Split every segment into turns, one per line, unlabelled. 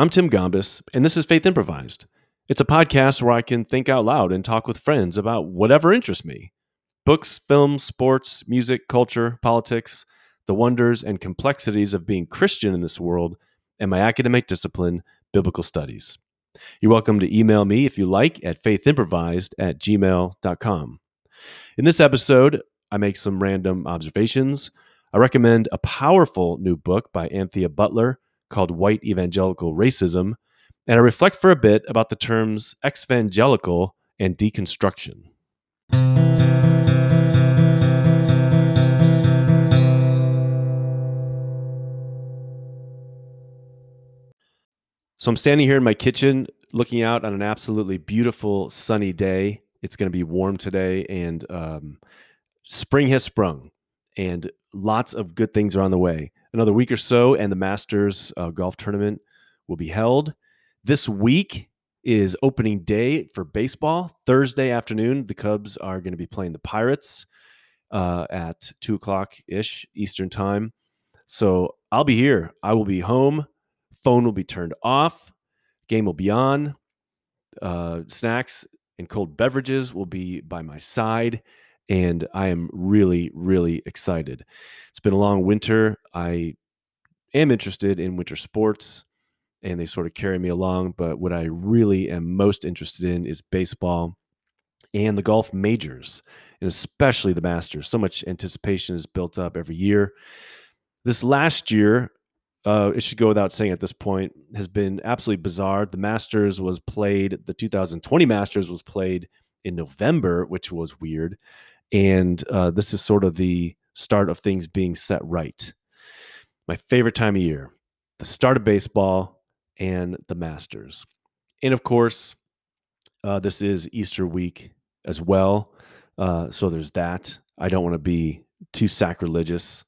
I'm Tim Gombis, and this is Faith Improvised. It's a podcast where I can think out loud and talk with friends about whatever interests me books, films, sports, music, culture, politics, the wonders and complexities of being Christian in this world, and my academic discipline, biblical studies. You're welcome to email me if you like at faithimprovised at gmail.com. In this episode, I make some random observations. I recommend a powerful new book by Anthea Butler called White Evangelical Racism, and I reflect for a bit about the terms exvangelical and deconstruction. So I'm standing here in my kitchen looking out on an absolutely beautiful sunny day. It's going to be warm today, and um, spring has sprung, and lots of good things are on the way another week or so, and the Masters uh, golf tournament will be held. This week is opening day for baseball. Thursday afternoon, the Cubs are going to be playing the Pirates uh, at two o'clock ish Eastern time. So I'll be here. I will be home. Phone will be turned off. Game will be on. Uh, snacks and cold beverages will be by my side and I am really, really excited. It's been a long winter. I am interested in winter sports and they sort of carry me along. But what I really am most interested in is baseball and the golf majors, and especially the Masters. So much anticipation is built up every year. This last year, uh, it should go without saying at this point, has been absolutely bizarre. The Masters was played, the 2020 Masters was played in November, which was weird and uh, this is sort of the start of things being set right. My favorite time of year, the start of baseball and the Masters, and of course, uh, this is Easter week as well. Uh, so there's that. I don't want to be too sacrilegious,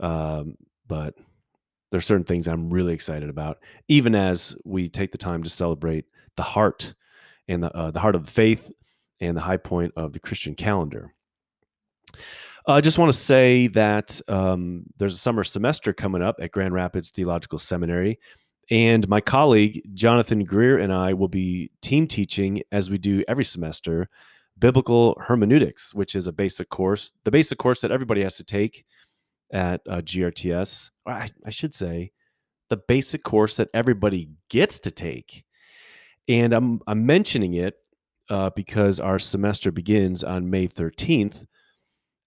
um, but are certain things I'm really excited about, even as we take the time to celebrate the heart and the, uh, the heart of the faith and the high point of the Christian calendar. I just want to say that um, there's a summer semester coming up at Grand Rapids Theological Seminary. And my colleague, Jonathan Greer, and I will be team teaching, as we do every semester, biblical hermeneutics, which is a basic course, the basic course that everybody has to take at uh, GRTS. I, I should say, the basic course that everybody gets to take. And I'm, I'm mentioning it uh, because our semester begins on May 13th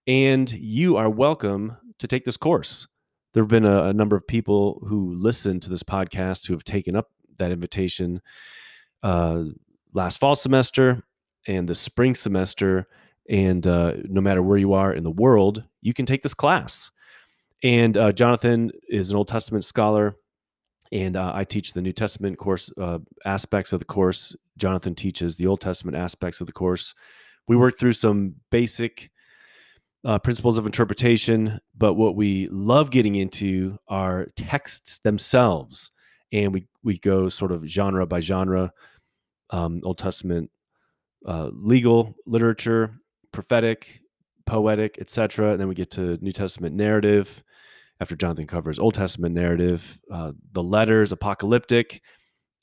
and you are welcome to take this course. There have been a, a number of people who listen to this podcast who have taken up that invitation uh, last fall semester and the spring semester. And uh, no matter where you are in the world, you can take this class. And uh, Jonathan is an Old Testament scholar, and uh, I teach the New Testament course uh, aspects of the course. Jonathan teaches the Old Testament aspects of the course. We work through some basic uh, principles of interpretation, but what we love getting into are texts themselves, and we we go sort of genre by genre, um, Old Testament uh, legal literature, prophetic, poetic, etc. And then we get to New Testament narrative. After Jonathan covers Old Testament narrative, uh, the letters, apocalyptic,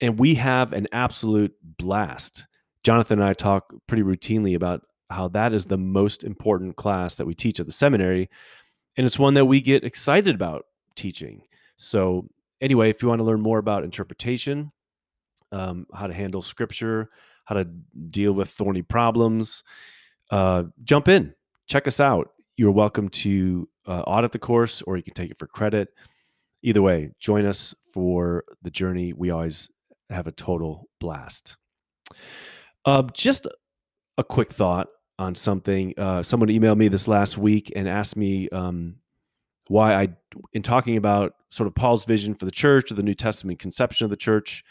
and we have an absolute blast. Jonathan and I talk pretty routinely about how that is the most important class that we teach at the seminary. And it's one that we get excited about teaching. So, anyway, if you want to learn more about interpretation, um, how to handle scripture, how to deal with thorny problems, uh, jump in, check us out. You're welcome to uh, audit the course or you can take it for credit. Either way, join us for the journey. We always have a total blast. Uh, just a quick thought on something. Uh, someone emailed me this last week and asked me um, why I, in talking about sort of Paul's vision for the church or the New Testament conception of the church,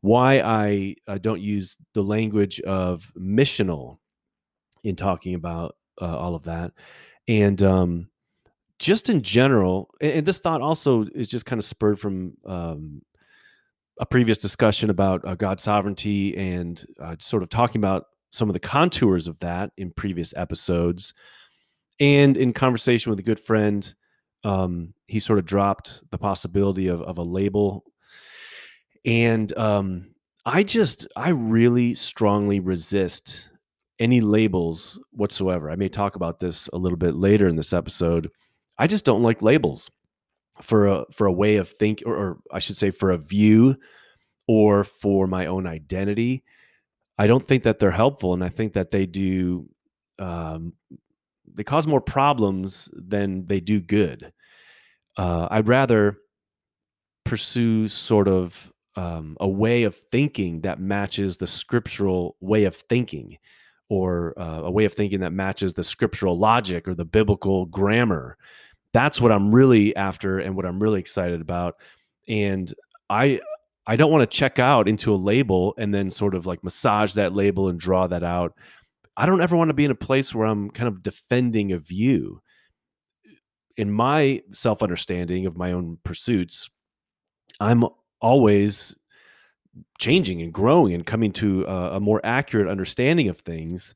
why I uh, don't use the language of missional in talking about uh, all of that. And um, just in general, and, and, this thought also is just kind of spurred from um, a previous discussion about uh, God's sovereignty and uh, sort of talking about some of the contours of that in previous episodes. And in conversation with a good friend, um, he sort of dropped the possibility of, of a label. And um, I just, I really strongly resist any labels whatsoever. I may talk about this a little bit later in this episode. I just don't like labels for a for a way of think or, or I should say for a view or for my own identity. I don't think that they're helpful, and I think that they do um, they cause more problems than they do good. Uh, I'd rather pursue sort of um, a way of thinking that matches the scriptural way of thinking, or uh, a way of thinking that matches the scriptural logic or the biblical grammar. That's what I'm really after, and what I'm really excited about. And I I don't want to check out into a label and then sort of like massage that label and draw that out. I don't ever want to be in a place where I'm kind of defending a view. In my self understanding of my own pursuits, I'm always changing and growing and coming to a, a more accurate understanding of things.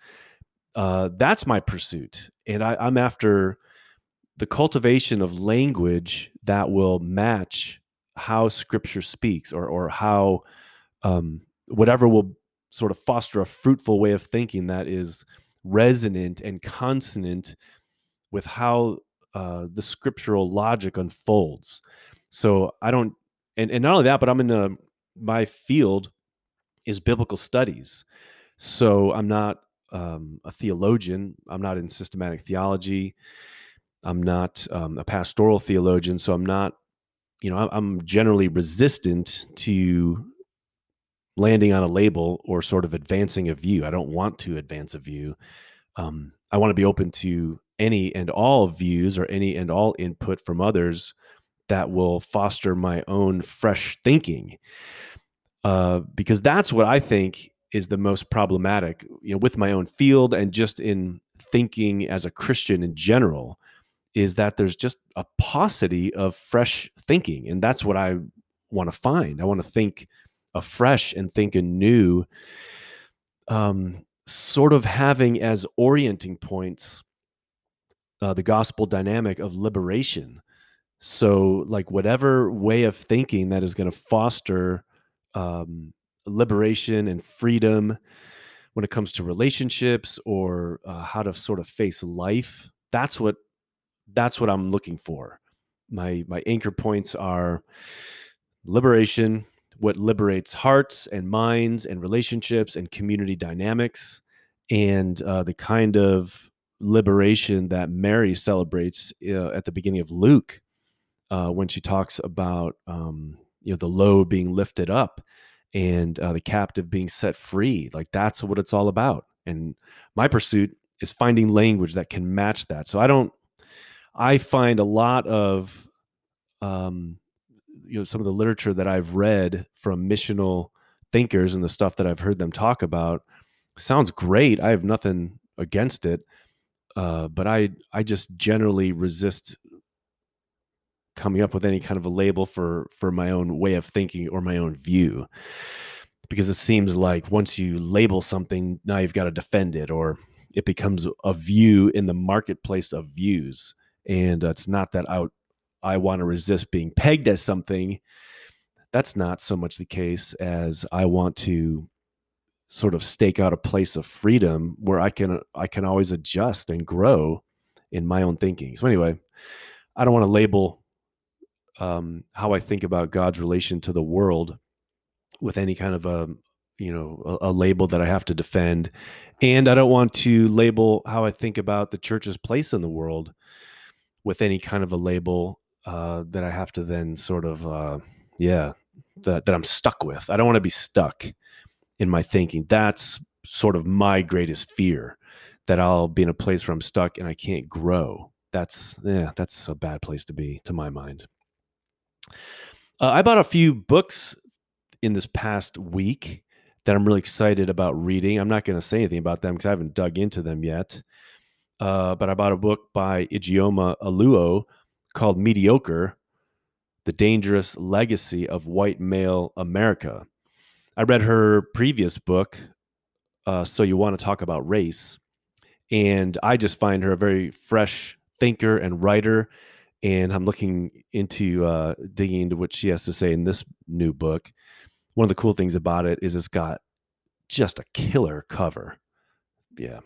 Uh, that's my pursuit. And I, I'm after the cultivation of language that will match how scripture speaks or or how um, whatever will sort of foster a fruitful way of thinking that is resonant and consonant with how uh, the scriptural logic unfolds. So I don't, and, and not only that, but I'm in a, my field is biblical studies. So I'm not um, a theologian. I'm not in systematic theology. I'm not um, a pastoral theologian. So I'm not you know, I'm generally resistant to landing on a label or sort of advancing a view. I don't want to advance a view. Um, I want to be open to any and all views or any and all input from others that will foster my own fresh thinking. Uh, because that's what I think is the most problematic, you know, with my own field and just in thinking as a Christian in general is that there's just a paucity of fresh thinking. And that's what I want to find. I want to think afresh and think anew, um, sort of having as orienting points uh, the gospel dynamic of liberation. So, like, whatever way of thinking that is going to foster um, liberation and freedom when it comes to relationships or uh, how to sort of face life, that's what that's what I'm looking for. My my anchor points are liberation, what liberates hearts and minds and relationships and community dynamics, and uh, the kind of liberation that Mary celebrates uh, at the beginning of Luke uh, when she talks about um, you know the load being lifted up and uh, the captive being set free. Like that's what it's all about. And my pursuit is finding language that can match that. So I don't I find a lot of, um, you know, some of the literature that I've read from missional thinkers and the stuff that I've heard them talk about sounds great. I have nothing against it, uh, but I I just generally resist coming up with any kind of a label for for my own way of thinking or my own view because it seems like once you label something now you've got to defend it or it becomes a view in the marketplace of views and uh, it's not that I I want to resist being pegged as something. That's not so much the case as I want to sort of stake out a place of freedom where I can I can always adjust and grow in my own thinking. So anyway, I don't want to label um, how I think about God's relation to the world with any kind of a you know a, a, label that I have to defend, and I don't want to label how I think about the church's place in the world with any kind of a label uh, that I have to then sort of, uh, yeah, that, that I'm stuck with. I don't want to be stuck in my thinking. That's sort of my greatest fear that I'll be in a place where I'm stuck and I can't grow. That's, yeah, that's a bad place to be to my mind. Uh, I bought a few books in this past week that I'm really excited about reading. I'm not going to say anything about them because I haven't dug into them yet uh, but I bought a book by Ijeoma Oluo called Mediocre The Dangerous Legacy of White Male America. I read her previous book, uh, So You Want to Talk About Race, and I just find her a very fresh thinker and writer. And I'm looking into uh, digging into what she has to say in this new book. one of the cool things about it is it's got just a killer cover. Yeah.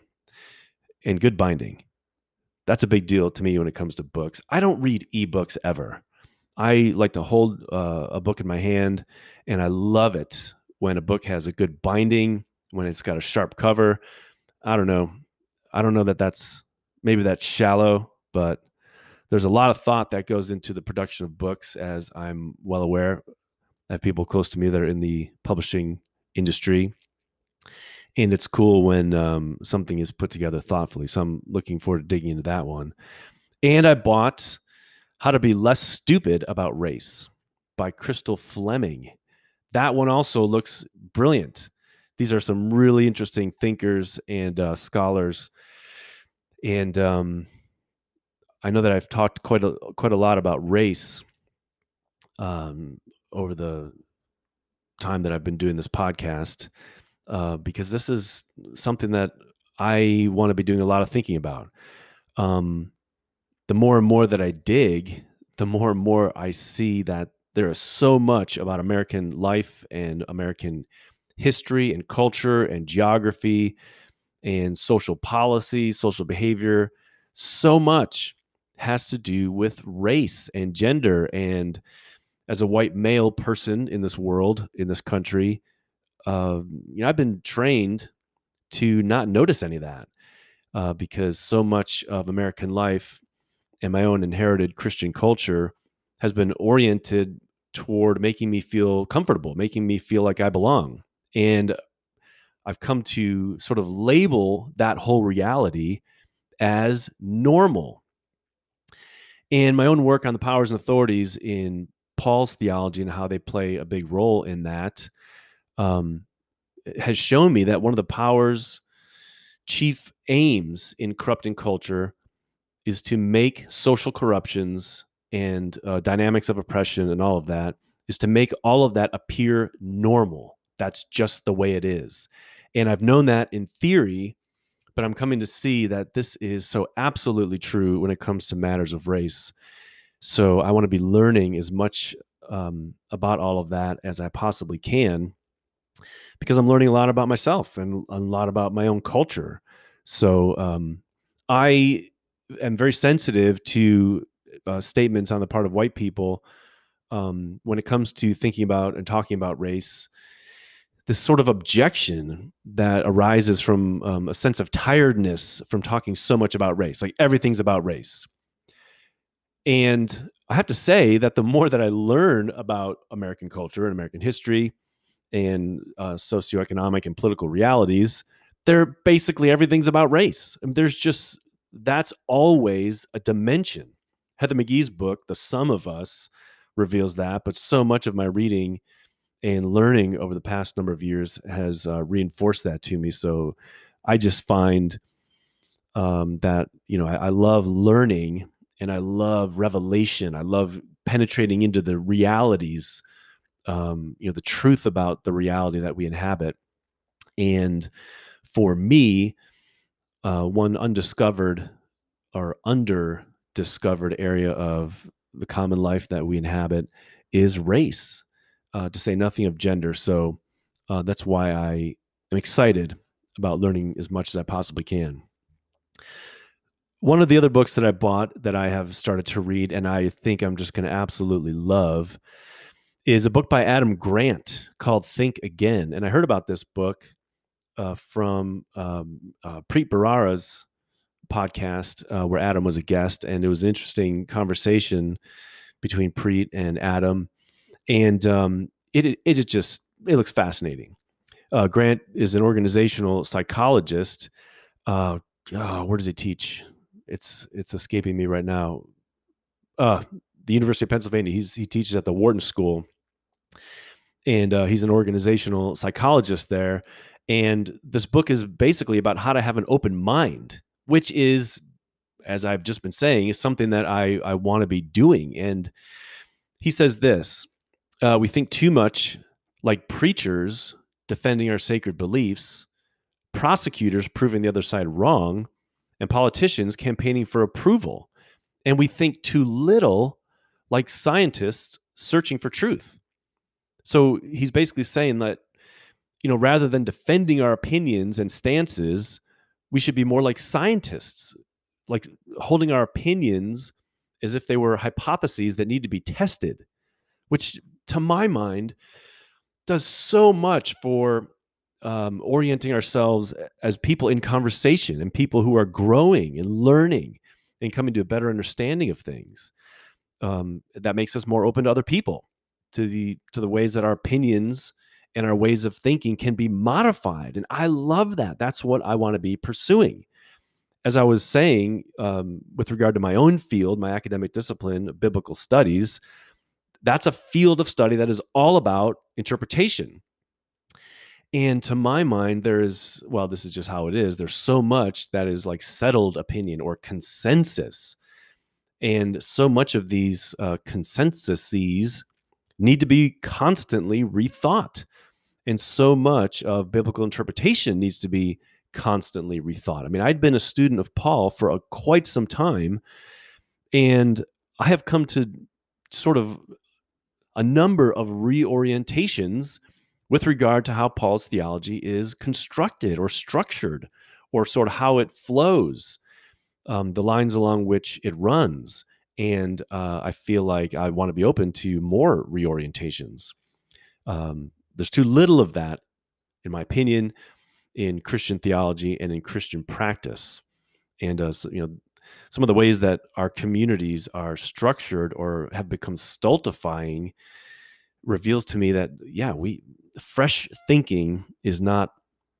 And good binding. That's a big deal to me when it comes to books. I don't read ebooks ever. I like to hold uh, a book in my hand, and I love it when a book has a good binding, when it's got a sharp cover. I don't know. I don't know that that's maybe that's shallow, but there's a lot of thought that goes into the production of books, as I'm well aware. I have people close to me that are in the publishing industry. And it's cool when um, something is put together thoughtfully. So I'm looking forward to digging into that one. And I bought How to Be Less Stupid About Race by Crystal Fleming. That one also looks brilliant. These are some really interesting thinkers and uh, scholars. And um, I know that I've talked quite a quite a lot about race um, over the time that I've been doing this podcast, uh, because this is something that I want to be doing a lot of thinking about. Um, the more and more that I dig, the more and more I see that there is so much about American life and American history and culture and geography and social policy, social behavior. So much has to do with race and gender. And as a white male person in this world, in this country, uh, you know, I've been trained to not notice any of that uh, because so much of American life and my own inherited Christian culture has been oriented toward making me feel comfortable, making me feel like I belong. And I've come to sort of label that whole reality as normal in my own work on the powers and authorities in Paul's theology and how they play a big role in that, um, has shown me that one of the powers' chief aims in corrupting culture is to make social corruptions and uh, dynamics of oppression and all of that is to make all of that appear normal. That's just the way it is. And I've known that in theory but I'm coming to see that this is so absolutely true when it comes to matters of race. So I want to be learning as much um, about all of that as I possibly can because I'm learning a lot about myself and a lot about my own culture. So um, I am very sensitive to uh, statements on the part of white people um, when it comes to thinking about and talking about race this sort of objection that arises from um, a sense of tiredness from talking so much about race. Like everything's about race. And I have to say that the more that I learn about American culture and American history and uh, socioeconomic and political realities, they're basically everything's about race. I mean, there's just that's always a dimension. Heather McGhee's book, The Sum of Us, reveals that, but so much of my reading and learning over the past number of years has uh, reinforced that to me. So I just find um, that you know I, I, love learning and I love revelation. I love penetrating into the realities, um, you know, the truth about the reality that we inhabit. And for me, uh, one undiscovered or under discovered area of the common life that we inhabit is race uh, to say nothing of gender. So uh, that's why I am excited about learning as much as I possibly can. One of the other books that I bought that I have started to read and I think I'm just going to absolutely love is a book by Adam Grant called Think Again. And I heard about this book uh, from um, uh, Preet Bharara's podcast uh, where Adam was a guest. And it was an interesting conversation between Preet and Adam and um, it it is just it looks fascinating. Uh, Grant is an organizational psychologist. Uh, oh, where does he teach? It's it's escaping me right now. Uh, the University of Pennsylvania. He's he teaches at the Wharton School, and uh, he's an organizational psychologist there. And this book is basically about how to have an open mind, which is, as I've just been saying, is something that I I want to be doing. And he says this uh, we think too much like preachers defending our sacred beliefs, prosecutors proving the other side wrong, and politicians campaigning for approval. And we think too little like scientists searching for truth. So he's basically saying that, you know, rather than defending our opinions and stances, we should be more like scientists, like holding our opinions as if they were hypotheses that need to be tested, which to my mind does so much for um, orienting ourselves as people in conversation and people who are growing and learning and coming to a better understanding of things. Um, that makes us more open to other people, to the to the ways that our opinions and our ways of thinking can be modified. And I love that. That's what I want to be pursuing. As I was saying, um, with regard to my own field, my academic discipline, biblical studies, that's a field of study that is all about interpretation and to my mind, there is, well, this is just how it is. There's so much that is like settled opinion or consensus. And so much of these uh, consensuses need to be constantly rethought. And so much of biblical interpretation needs to be constantly rethought. I mean, I'd been a student of Paul for a, quite some time, and I have come to sort of a number of reorientations with regard to how Paul's theology is constructed or structured, or sort of how it flows, um, the lines along which it runs. And uh, I feel like I want to be open to more reorientations. Um, there's too little of that, in my opinion, in Christian theology and in Christian practice. And uh, so, you know, some of the ways that our communities are structured or have become stultifying reveals to me that yeah we fresh thinking is not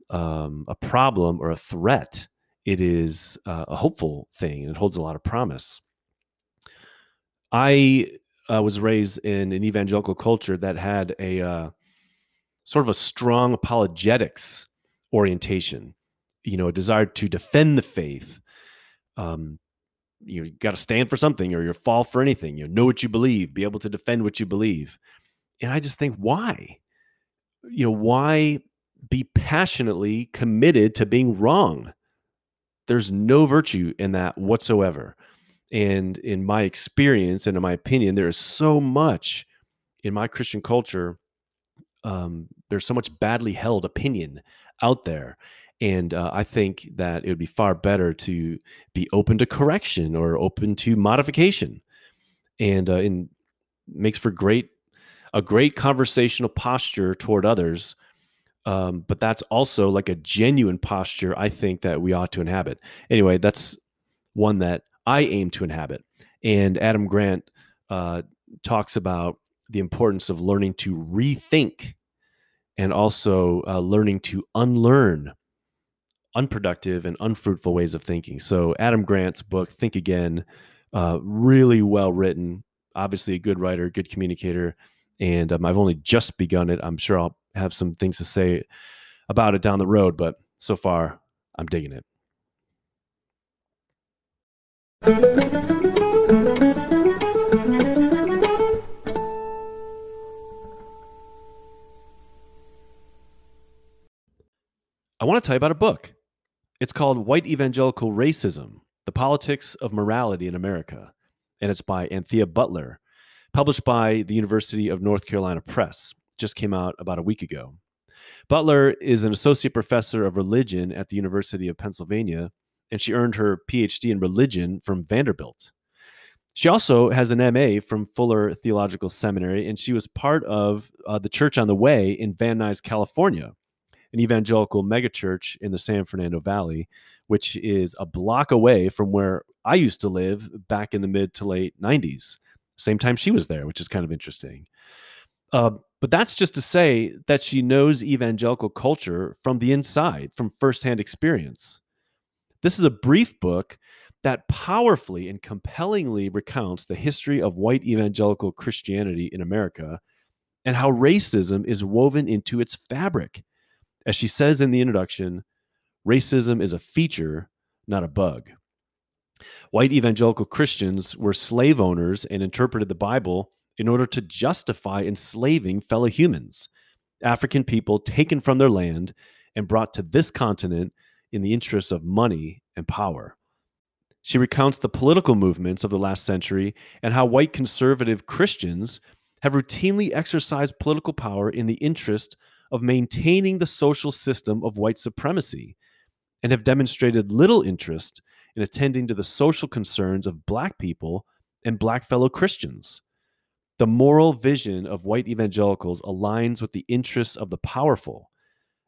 um, a problem or a threat. It is uh, a hopeful thing and it holds a lot of promise. I uh, was raised in an evangelical culture that had a uh, sort of a strong apologetics orientation, you know, a desire to defend the faith. Um, you got to stand for something or you fall for anything. You know, know what you believe, be able to defend what you believe. And I just think, why? you know, why be passionately committed to being wrong? There's no virtue in that whatsoever. And in my experience and in my opinion, there is so much in my Christian culture. Um, there's so much badly held opinion out there. And uh, I think that it would be far better to be open to correction or open to modification. And, uh, and makes for great a great conversational posture toward others. Um, but that's also like a genuine posture I think that we ought to inhabit. Anyway, that's one that I aim to inhabit. And Adam Grant uh, talks about the importance of learning to rethink and also uh, learning to unlearn unproductive and unfruitful ways of thinking. So, Adam Grant's book, Think Again, uh, really well written, obviously, a good writer, good communicator and um, I've only just begun it. I'm sure I'll have some things to say about it down the road, but so far, I'm digging it. I want to tell you about a book. It's called White Evangelical Racism The Politics of Morality in America, and it's by Anthea Butler published by the University of North Carolina Press. Just came out about a week ago. Butler is an associate professor of religion at the University of Pennsylvania, and she earned her PhD in religion from Vanderbilt. She also has an MA from Fuller Theological Seminary, and she was part of uh, the Church on the Way in Van Nuys, California, an evangelical megachurch in the San Fernando Valley, which is a block away from where I used to live back in the mid to late 90s same time she was there, which is kind of interesting. Uh, but that's just to say that she knows evangelical culture from the inside, from firsthand experience. This is a brief book that powerfully and compellingly recounts the history of white evangelical Christianity in America and how racism is woven into its fabric. As she says in the introduction, racism is a feature, not a bug. White evangelical Christians were slave owners and interpreted the Bible in order to justify enslaving fellow humans, African people taken from their land and brought to this continent in the interests of money and power. She recounts the political movements of the last century and how white conservative Christians have routinely exercised political power in the interest of maintaining the social system of white supremacy and have demonstrated little interest in attending to the social concerns of black people and black fellow Christians. The moral vision of white evangelicals aligns with the interests of the powerful,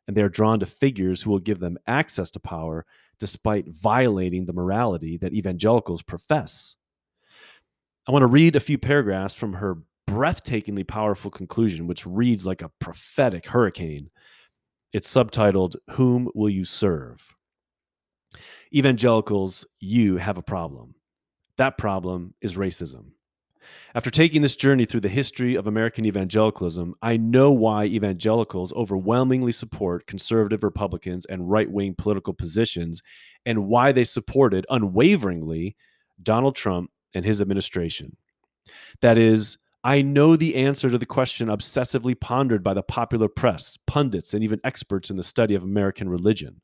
and they are drawn to figures who will give them access to power despite violating the morality that evangelicals profess. I want to read a few paragraphs from her breathtakingly powerful conclusion, which reads like a prophetic hurricane. It's subtitled, Whom Will You Serve? Evangelicals, you have a problem. That problem is racism. After taking this journey through the history of American evangelicalism, I know why evangelicals overwhelmingly support conservative Republicans and right wing political positions and why they supported unwaveringly Donald Trump and his administration. That is, I know the answer to the question obsessively pondered by the popular press, pundits, and even experts in the study of American religion.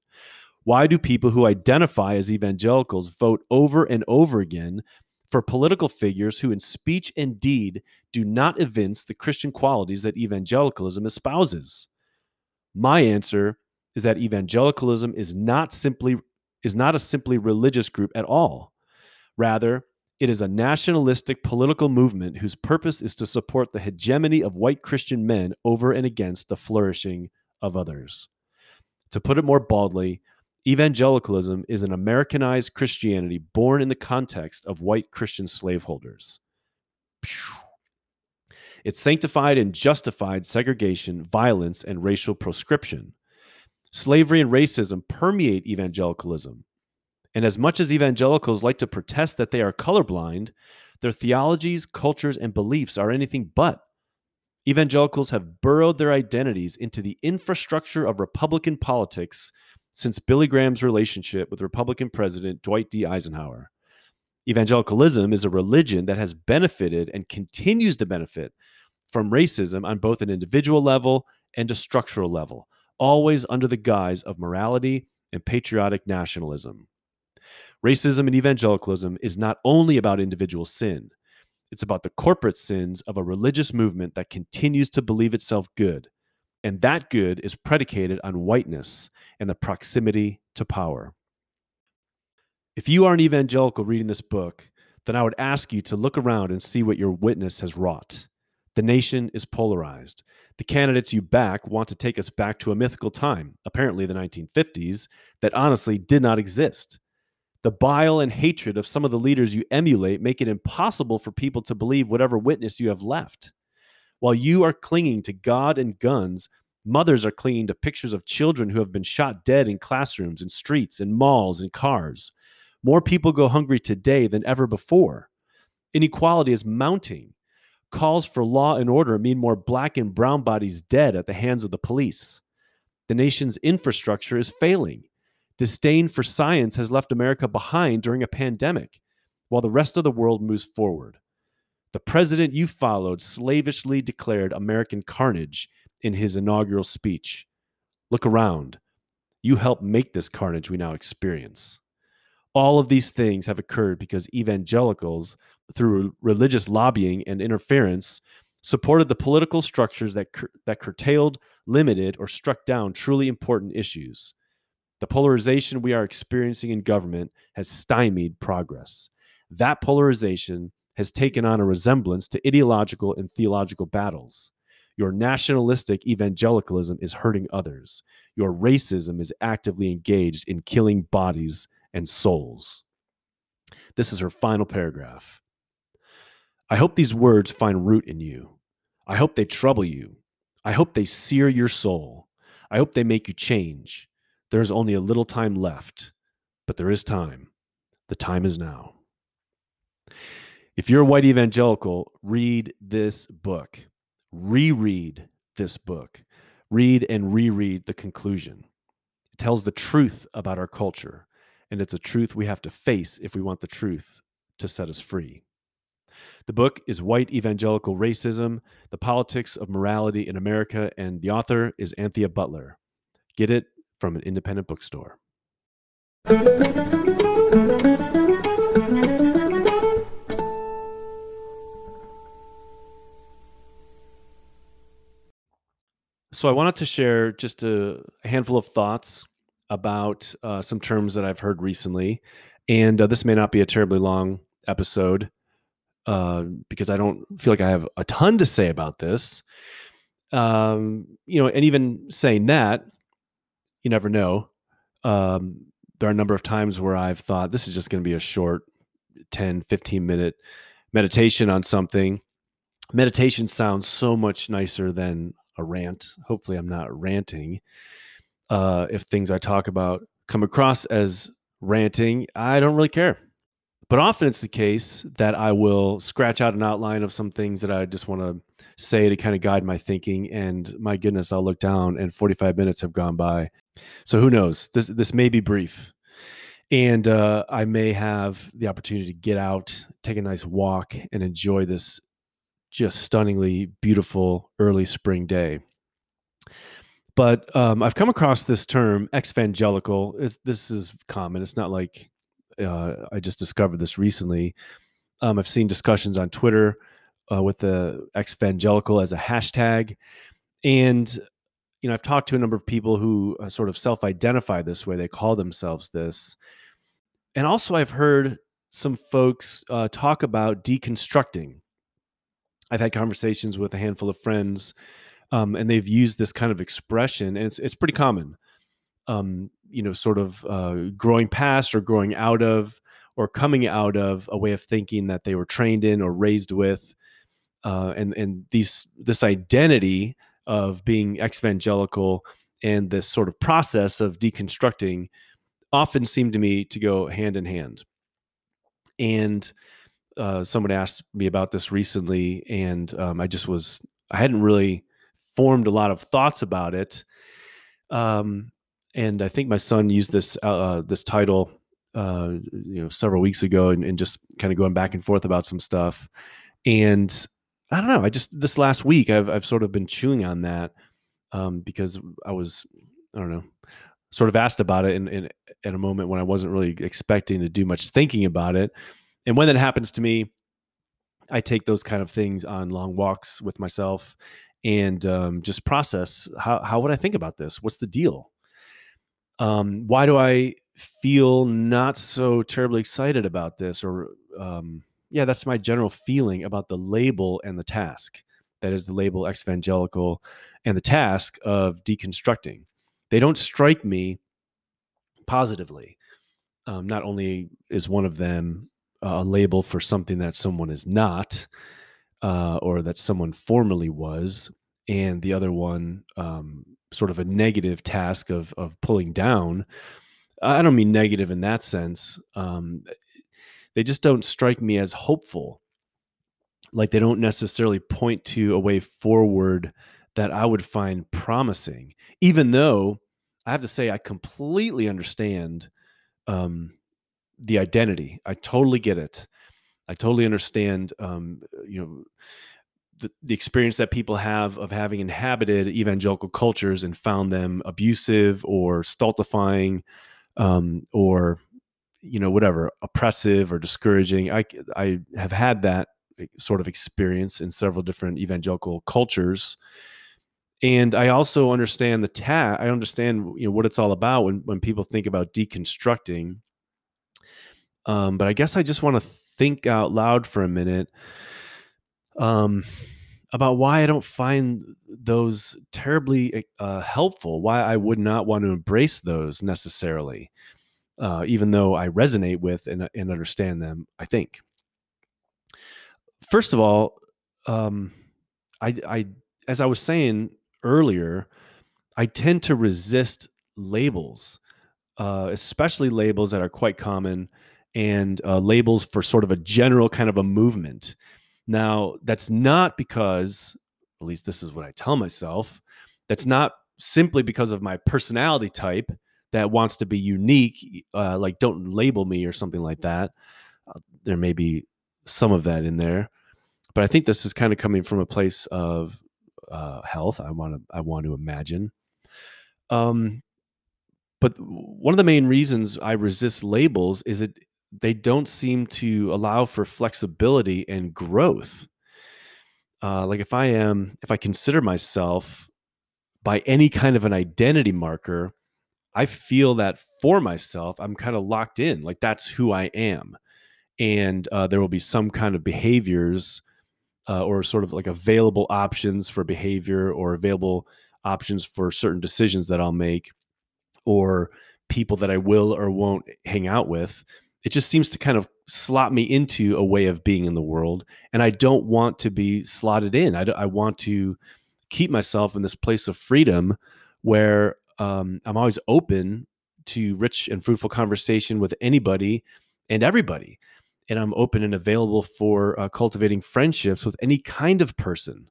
Why do people who identify as evangelicals vote over and over again for political figures who, in speech and deed, do not evince the Christian qualities that evangelicalism espouses? My answer is that evangelicalism is not simply is not a simply religious group at all. Rather, it is a nationalistic political movement whose purpose is to support the hegemony of white Christian men over and against the flourishing of others. To put it more baldly, Evangelicalism is an Americanized Christianity born in the context of white Christian slaveholders. It sanctified and justified segregation, violence, and racial proscription. Slavery and racism permeate evangelicalism. And as much as evangelicals like to protest that they are colorblind, their theologies, cultures, and beliefs are anything but. Evangelicals have burrowed their identities into the infrastructure of Republican politics since Billy Graham's relationship with Republican President Dwight D. Eisenhower. Evangelicalism is a religion that has benefited and continues to benefit from racism on both an individual level and a structural level, always under the guise of morality and patriotic nationalism. Racism and evangelicalism is not only about individual sin, it's about the corporate sins of a religious movement that continues to believe itself good and that good is predicated on whiteness and the proximity to power. If you are an evangelical reading this book, then I would ask you to look around and see what your witness has wrought. The nation is polarized. The candidates you back want to take us back to a mythical time, apparently the 1950s, that honestly did not exist. The bile and hatred of some of the leaders you emulate make it impossible for people to believe whatever witness you have left. While you are clinging to God and guns, mothers are clinging to pictures of children who have been shot dead in classrooms, and streets, and malls, and cars. More people go hungry today than ever before. Inequality is mounting. Calls for law and order mean more black and brown bodies dead at the hands of the police. The nation's infrastructure is failing. Disdain for science has left America behind during a pandemic, while the rest of the world moves forward. The president you followed slavishly declared American carnage in his inaugural speech. Look around. You helped make this carnage we now experience. All of these things have occurred because evangelicals, through religious lobbying and interference, supported the political structures that, cur- that curtailed, limited, or struck down truly important issues. The polarization we are experiencing in government has stymied progress. That polarization has taken on a resemblance to ideological and theological battles. Your nationalistic evangelicalism is hurting others. Your racism is actively engaged in killing bodies and souls. This is her final paragraph. I hope these words find root in you. I hope they trouble you. I hope they sear your soul. I hope they make you change. There is only a little time left, but there is time. The time is now. If you're a white evangelical, read this book. Reread this book. Read and reread the conclusion. It tells the truth about our culture, and it's a truth we have to face if we want the truth to set us free. The book is White Evangelical Racism The Politics of Morality in America, and the author is Anthea Butler. Get it from an independent bookstore. So I wanted to share just a, handful of thoughts about uh, some terms that I've heard recently, and uh, this may not be a terribly long episode uh, because I don't feel like I have a ton to say about this. Um, you know, and even saying that, you never know. Um, there are a number of times where I've thought this is just going to be a short 10, 15 minute meditation on something. Meditation sounds so much nicer than a rant. Hopefully, I'm not ranting. Uh, if things I talk about come across as ranting, I don't really care. But often it's the case that I will scratch out an outline of some things that I just want to say to kind of guide my thinking. And my goodness, I'll look down and 45 minutes have gone by. So who knows? This this may be brief, and uh, I may have the opportunity to get out, take a nice walk, and enjoy this just stunningly beautiful early spring day. But um, I've come across this term, exvangelical. this is common. It's not like uh, I just discovered this recently. Um, I've seen discussions on Twitter uh, with the exvangelical as a hashtag, and you know I've talked to a number of people who uh, sort of self-identify this way. They call themselves this, and also I've heard some folks uh, talk about deconstructing. I've had conversations with a handful of friends, um, and they've used this kind of expression, and it's it's pretty common. Um, you know, sort of uh, growing past or growing out of or coming out of a way of thinking that they were trained in or raised with, uh, and and these this identity of being exvangelical and this sort of process of deconstructing often seem to me to go hand in hand. And uh, someone asked me about this recently, and um, I just was I hadn't really formed a lot of thoughts about it. Um, and I think my son used this uh, uh, this title uh, you know several weeks ago, and, and just kind of going back and forth about some stuff. And I don't know. I just this last week I've I've sort of been chewing on that um, because I was I don't know sort of asked about it in, in at a moment when I wasn't really expecting to do much thinking about it. And when that happens to me, I take those kind of things on long walks with myself and um, just process how how would I think about this? What's the deal? Um, why do I feel not so terribly excited about this? Or um, yeah, that's my general feeling about the label and the task. That is the label exvangelical and the task of deconstructing. They don't strike me positively. Um, not only is one of them a label for something that someone is not, uh, or that someone formerly was, and the other one um, sort of a negative task of of pulling down. I don't mean negative in that sense. Um, they just don't strike me as hopeful. Like they don't necessarily point to a way forward that I would find promising, even though I have to say I completely understand um, the identity. I totally get it. I totally understand. Um, you know, the, the experience that people have of having inhabited evangelical cultures and found them abusive or stultifying, um, or you know whatever oppressive or discouraging. I I have had that eh, sort of experience in several different evangelical cultures and i also understand the ta i understand you know what it's all about when when people think about deconstructing um, but I guess I just want to think out loud for a minute um, about why I don't find those terribly eh, uh, helpful, why I would not want to embrace those necessarily, uh, even though I resonate with and, and understand them, I think. First of all, um, I, I, as I was saying earlier, I tend to resist labels, uh, especially labels that are quite common and uh, labels for sort of a general kind of a movement. Now, that's not because, at least this is what I tell myself, that's not simply because of my personality type that wants to be unique, uh, like don't label me or something like that. Uh, there may be some of that in there, but I think this is kind of coming from a place of uh, health. I want to I want to imagine. Um, but one of the main reasons I resist labels is it they don't seem to allow for flexibility and growth. Uh, like if I am, if I consider myself by any kind of an identity marker, I feel that for myself, I'm kind of locked in. Like that's who I am. And uh, there will be some kind of behaviors uh, or sort of like available options for behavior or available options for certain decisions that I'll make or people that I will or won't hang out with. It just seems to kind of slot me into a way of being in the world. And I don't want to be slotted in. I, I want to keep myself in this place of freedom where um, I'm always open to rich and fruitful conversation with anybody and everybody. And I'm open and available for uh, cultivating friendships with any kind of person.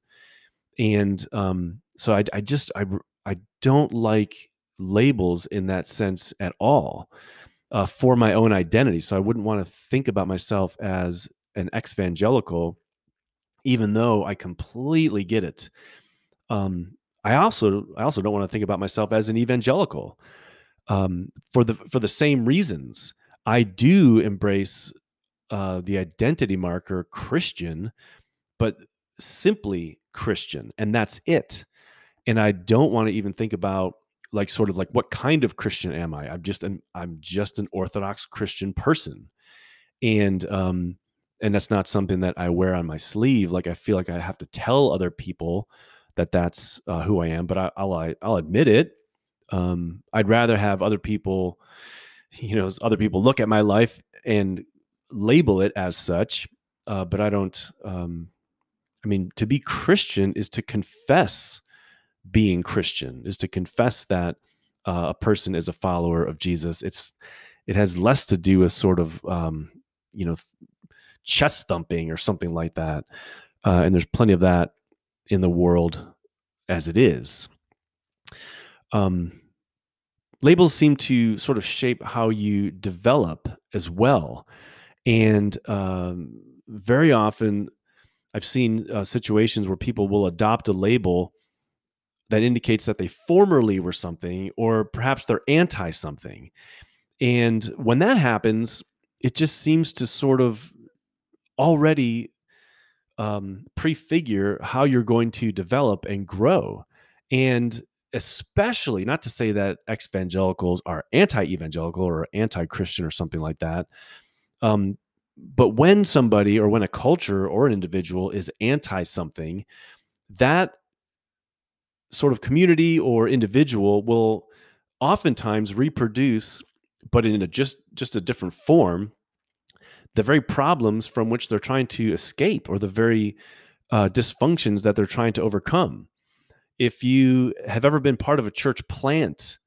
And um, so I, I just I I don't like labels in that sense at all uh, for my own identity. So I wouldn't want to think about myself as an evangelical, even though I completely get it. Um, I also I also don't want to think about myself as an evangelical um, for the for the same reasons. I do embrace uh, the identity marker Christian, but simply Christian, and that's it. And I don't want to even think about like sort of like what kind of Christian am I? I'm just an I'm just an Orthodox Christian person, and um, and that's not something that I wear on my sleeve. Like I feel like I have to tell other people that that's uh, who I am, but I, will I'll admit it. Um, I'd rather have other people, you know, other people look at my life and label it as such. Uh, but I don't. Um, I mean, to be Christian is to confess being Christian, is to confess that uh, a person is a follower of Jesus. It's it has less to do with sort of um, you know chest thumping or something like that. Uh, and there's plenty of that in the world as it is. Um, labels seem to sort of shape how you develop as well. And um, very often, I've seen uh, situations where people will adopt a label that indicates that they formerly were something, or perhaps they're anti something. And when that happens, it just seems to sort of already um, prefigure how you're going to develop and grow. And especially, not to say that evangelicals are anti evangelical or anti Christian or something like that. Um, but when somebody or when a culture or an individual is anti something, that sort of community or individual will oftentimes reproduce, but in a just just a different form, the very problems from which they're trying to escape or the very uh, dysfunctions that they're trying to overcome. If you have ever been part of a church plant,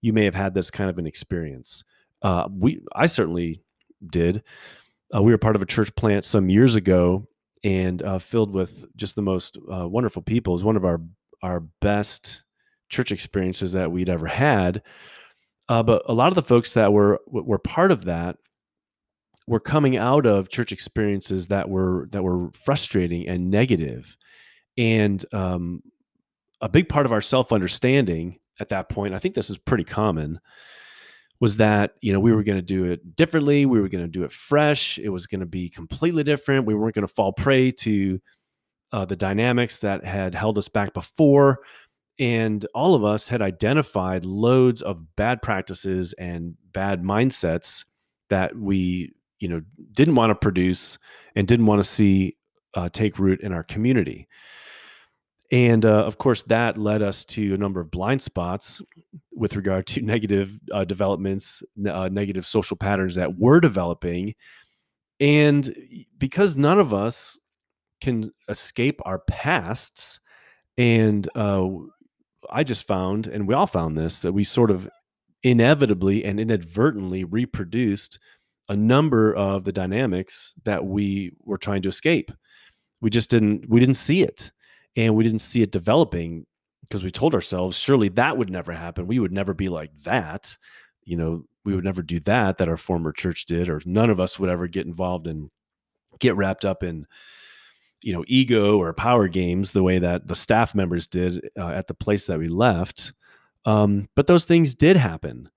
you may have had this kind of an experience. Uh, we, I certainly did. Uh, we were part of a church plant some years ago, and uh, filled with just the most uh, wonderful people. Was one of our our best church experiences that we'd ever had. Uh, but a lot of the folks that were were part of that were coming out of church experiences that were that were frustrating and negative and um, a big part of our self-understanding at that point i think this is pretty common was that you know we were going to do it differently we were going to do it fresh it was going to be completely different we weren't going to fall prey to uh, the dynamics that had held us back before and all of us had identified loads of bad practices and bad mindsets that we you know didn't want to produce and didn't want to see uh, take root in our community. And uh, of course that led us to a number of blind spots with regard to negative uh, developments uh, negative social patterns that were developing. And because none of us can escape our pasts and uh, i just found and we all found this that we sort of inevitably and inadvertently reproduced a number of the dynamics that we were trying to escape. We just didn't we didn't see it. And we didn't see it developing because we told ourselves surely that would never happen. We would never be like that. You know, we would never do that that our former church did or none of us would ever get involved and get wrapped up in you know ego or power games the way that the staff members did uh, at the place that we left um, but those things did happen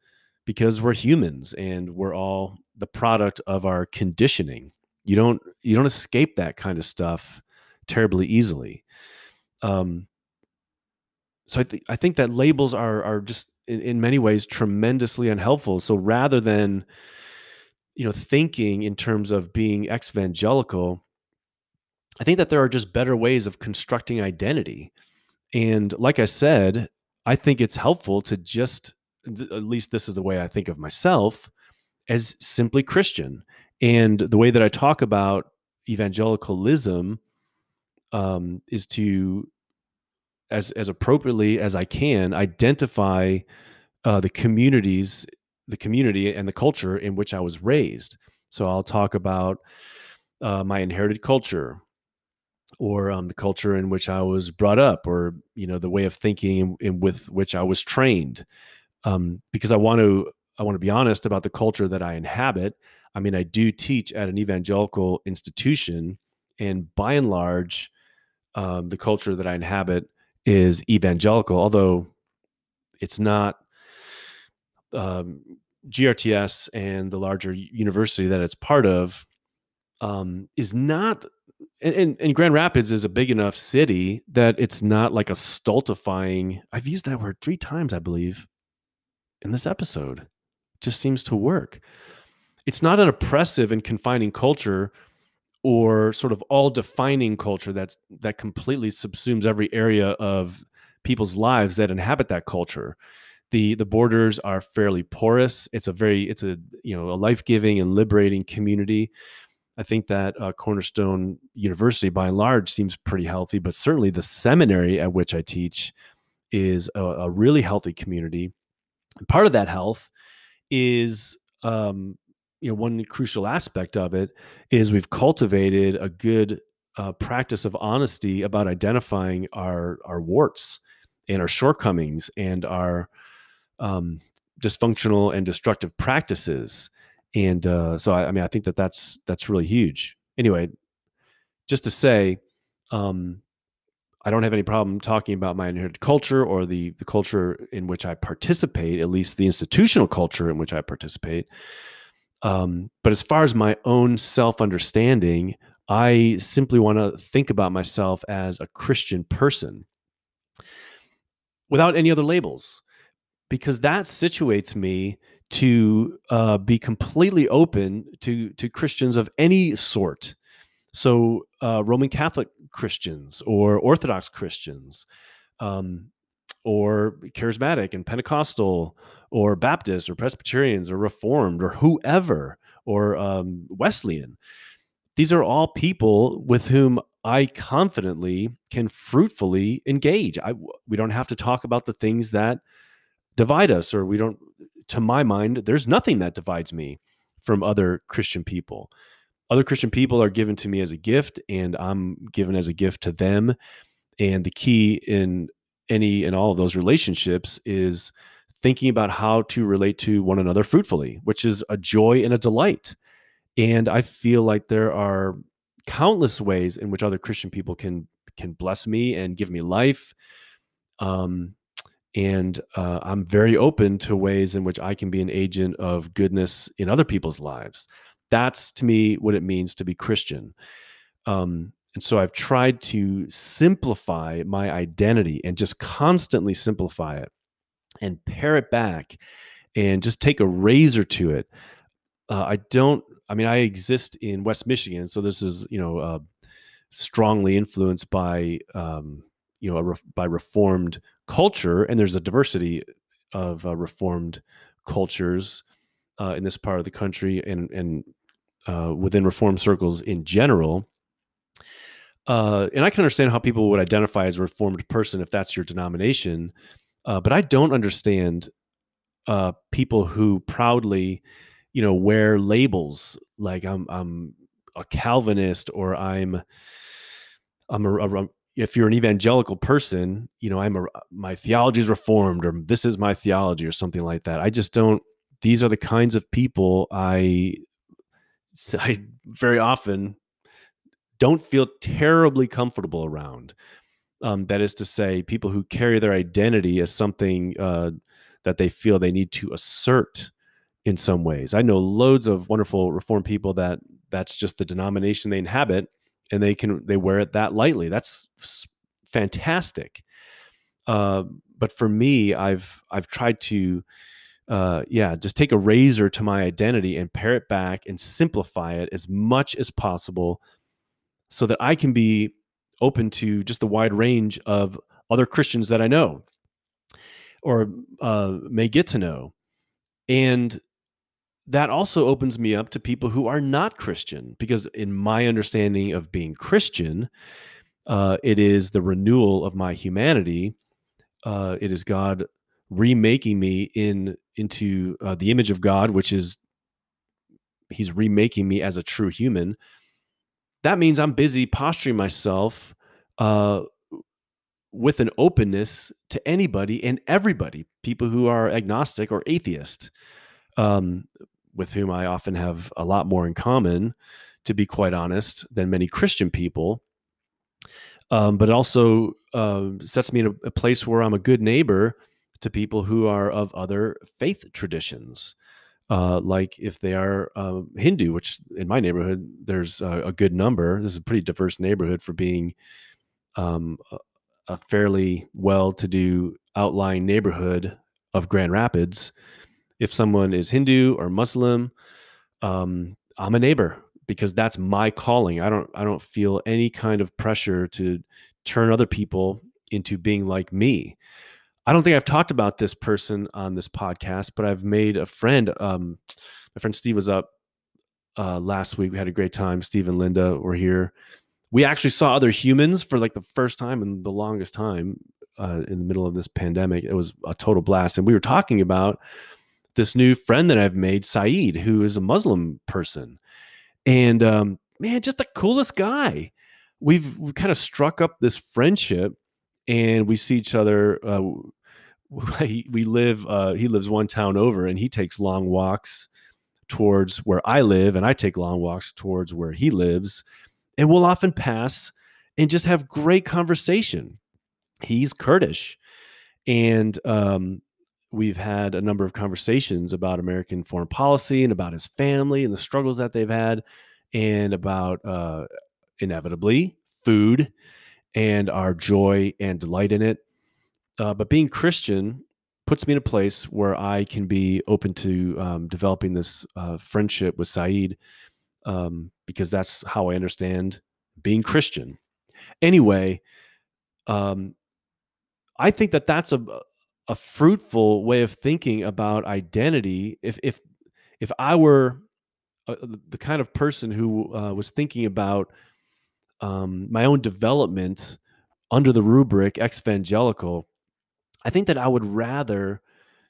because we're humans and we're all the product of our conditioning. You don't you don't escape that kind of stuff terribly easily. Um, so I think I think that labels are are just in, in many ways tremendously unhelpful. So rather than you know thinking in terms of being evangelical, I think that there are just better ways of constructing identity. And like I said, I think it's helpful to just at least this is the way I think of myself as simply Christian. And the way that I talk about evangelicalism um, is to as as appropriately as I can identify uh, the communities, the community and the culture in which I was raised. So I'll talk about uh, my inherited culture, or um, the culture in which I was brought up, or you know the way of thinking in, in with which I was trained, um, because I want to I want to be honest about the culture that I inhabit. I mean, I do teach at an evangelical institution, and by and large, um, the culture that I inhabit is evangelical, although it's not um, GRTS and the larger university that it's part of um, is not. And, and, Grand Rapids is a big enough city that it's not like a stultifying. I've used that word three times, I believe, in this episode. It just seems to work. It's not an oppressive and confining culture or sort of all defining culture that's that completely subsumes every area of people's lives that inhabit that culture the the borders are fairly porous it's a very it's a you know a life-giving and liberating community i think that uh, cornerstone university by and large seems pretty healthy but certainly the seminary at which i teach is a, a really healthy community. And part of that health is um, you know one crucial aspect of it is we've cultivated a good uh, practice of honesty about identifying our our warts and our shortcomings and our um, dysfunctional and destructive practices and uh, so I, I, mean i think that that's that's really huge. Anyway just to say um, i don't have any problem talking about my inherited culture or the the culture in which i participate at least the institutional culture in which i participate. Um, but as far as my own self understanding, I simply want to think about myself as a Christian person without any other labels, because that situates me to uh, be completely open to to Christians of any sort. So uh, Roman Catholic Christians or Orthodox Christians, um, or charismatic and Pentecostal or Baptist or Presbyterians or Reformed or whoever or um, Wesleyan. These are all people with whom I confidently can fruitfully engage. I, we don't have to talk about the things that divide us, or we don't, to my mind, there's nothing that divides me from other Christian people. Other Christian people are given to me as a gift, and I'm given as a gift to them. And the key in any and all of those relationships is thinking about how to relate to one another fruitfully, which is a joy and a delight. And I feel like there are countless ways in which other Christian people can can bless me and give me life. Um, and uh, I'm very open to ways in which I can be an agent of goodness in other people's lives. That's to me what it means to be Christian. Um, and so I've tried to simplify my identity and just constantly simplify it and pare it back and just take a razor to it. Uh, I don't, I mean, I exist in West Michigan, so this is, you know, uh, strongly influenced by, um, you know, by Reformed culture, and there's a diversity of uh, Reformed cultures uh, in this part of the country and and uh, within Reformed circles in general. Uh, and I can understand how people would identify as a Reformed person if that's your denomination. Uh, but I don't understand uh, people who proudly, you know, wear labels like I'm I'm a Calvinist or I'm I'm a, a if you're an evangelical person, you know, I'm a my theology is reformed or this is my theology or something like that. I just don't. These are the kinds of people I I very often don't feel terribly comfortable around. Um, that is to say, people who carry their identity as something uh, that they feel they need to assert in some ways. I know loads of wonderful reform people that that's just the denomination they inhabit, and they can they wear it that lightly. That's fantastic. Uh, but for me, I've I've tried to, uh, yeah, just take a razor to my identity and pare it back and simplify it as much as possible, so that I can be open to just the wide range of other Christians that I know or uh, may get to know, and that also opens me up to people who are not Christian, because in my understanding of being Christian, uh, it is the renewal of my humanity. Uh, it is God remaking me in into uh, the image of God, which is He's remaking me as a true human. That means I'm busy posturing myself uh, with an openness to anybody and everybody, people who are agnostic or atheist. Um, with whom I often have a lot more in common, to be quite honest, than many Christian people. Um, but also uh, sets me in a, a, place where I'm a good neighbor to people who are of other faith traditions. Uh, like if they are uh, Hindu, which in my neighborhood there's a, a, good number. This is a pretty diverse neighborhood for being um, a, a fairly well-to-do outlying neighborhood of Grand Rapids if someone is Hindu or Muslim, um, I'm a neighbor because that's my calling. I don't I don't feel any kind of pressure to turn other people into being like me. I don't think I've talked about this person on this podcast, but I've made a friend. Um, my friend Steve was up uh, last week. We had a great time. Steve and Linda were here. We actually saw other humans for like the first time in the longest time uh, in the middle of this pandemic. It was a total blast, and we were talking about this new friend that I've made, Saeed, who is a Muslim person. And um, man, just the coolest guy. We've, we've kind of struck up this friendship and we see each other. Uh, we, live, uh, he lives one town over and he takes long walks towards where I live and I take long walks towards where he lives. And we'll often pass and just have great conversation. He's Kurdish. And um, we've had a number of conversations about American foreign policy and about his family and the struggles that they've had, and about uh, inevitably food and our joy and delight in it. Uh, but being Christian puts me in a place where I can be open to um, developing this uh, friendship with Saeed um, because that's how I understand being Christian. Anyway, um, I think that that's a a fruitful way of thinking about identity. If if if i were uh, the kind of person who uh, was thinking about um, my own development under the rubric evangelical i think that i would rather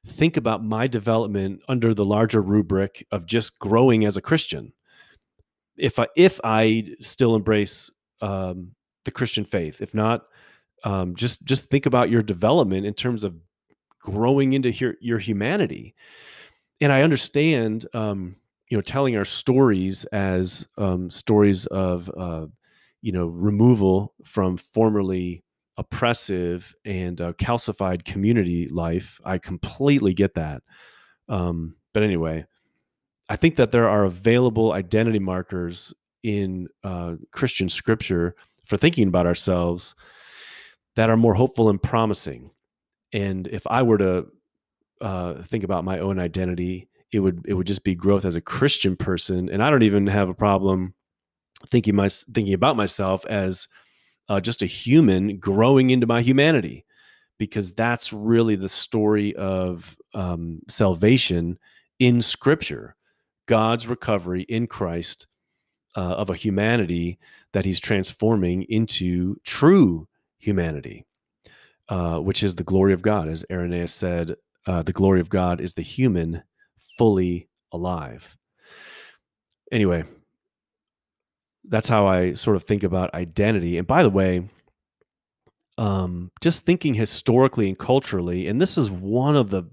think about my development under the larger rubric of just growing as a christian. If i if i still embrace um, the christian faith if not um, just just think about your development in terms of growing into your, your humanity. And I understand, um, you know, telling our stories as um, stories of, uh, you know, removal from formerly oppressive and uh, calcified community life. I completely get that. Um, but anyway, I think that there are available identity markers in uh, Christian scripture for thinking about ourselves that are more hopeful and promising and if i were to uh, think about my own identity it would it would just be growth as a christian person and i don't even have a problem thinking my thinking about myself as uh, just a human growing into my humanity because that's really the story of um, salvation in scripture god's recovery in christ uh, of a humanity that he's transforming into true humanity uh, which is the glory of God. As Irenaeus said, uh, the glory of God is the human fully alive. Anyway, that's how I sort of think about identity. And by the way, um, just thinking historically and culturally, and this is one of the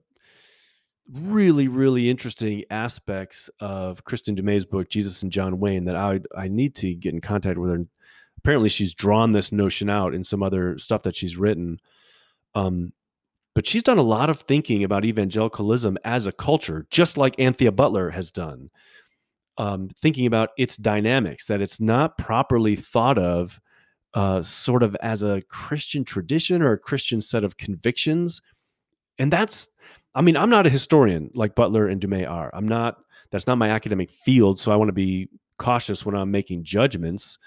really, really interesting aspects of Kristen Du Mez's book, Jesus and John Wayne, that I I need to get in contact with her. Apparently, she's drawn this notion out in some other stuff that she's written. Um, but she's done a lot of thinking about evangelicalism as a culture, just like Anthea Butler has done. Um, thinking about its dynamics, that it's not properly thought of uh, sort of as a Christian tradition or a Christian set of convictions. And that's, I mean, I'm not a historian like Butler and Du Mez are. I'm not, that's not my academic field. So I want to be cautious when I'm making judgments.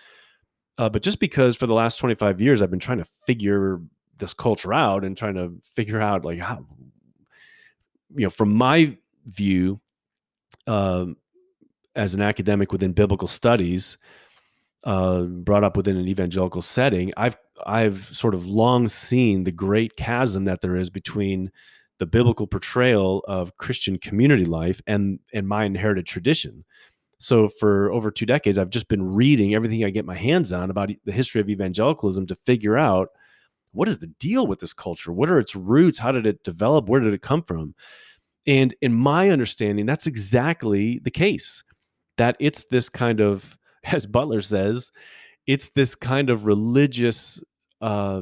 Uh, but just because for the last 25 years, I've been trying to figure this culture out and trying to figure out like how, you know, from my view, um, as an academic within biblical studies, uh, brought up within an evangelical setting, I've I've sort of long seen the great chasm that there is between the biblical portrayal of Christian community life and and my inherited tradition. So for over two decades, I've just been reading everything I get my hands on about the history of evangelicalism to figure out what is the deal with this culture? What are its roots? How did it develop? Where did it come from? And in my understanding, that's exactly the case. That it's this kind of as Butler says, it's this kind of religious uh,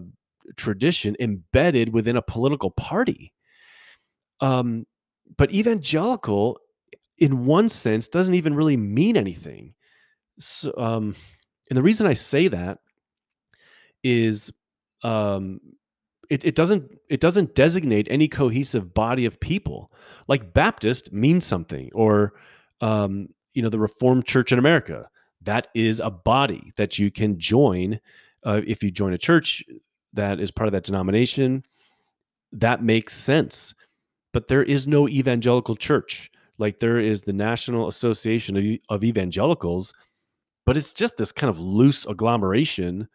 tradition embedded within a political party. Um, but evangelical, in one sense, doesn't even really mean anything. So, um, and the reason I say that is um, it, it doesn't it doesn't designate any cohesive body of people. Like Baptist means something, or um, you know, the Reformed Church in America that is a body that you can join. Uh, if you join a church that is part of that denomination, that makes sense. But there is no evangelical church. Like there is the National Association of, of Evangelicals, but it's just this kind of loose agglomeration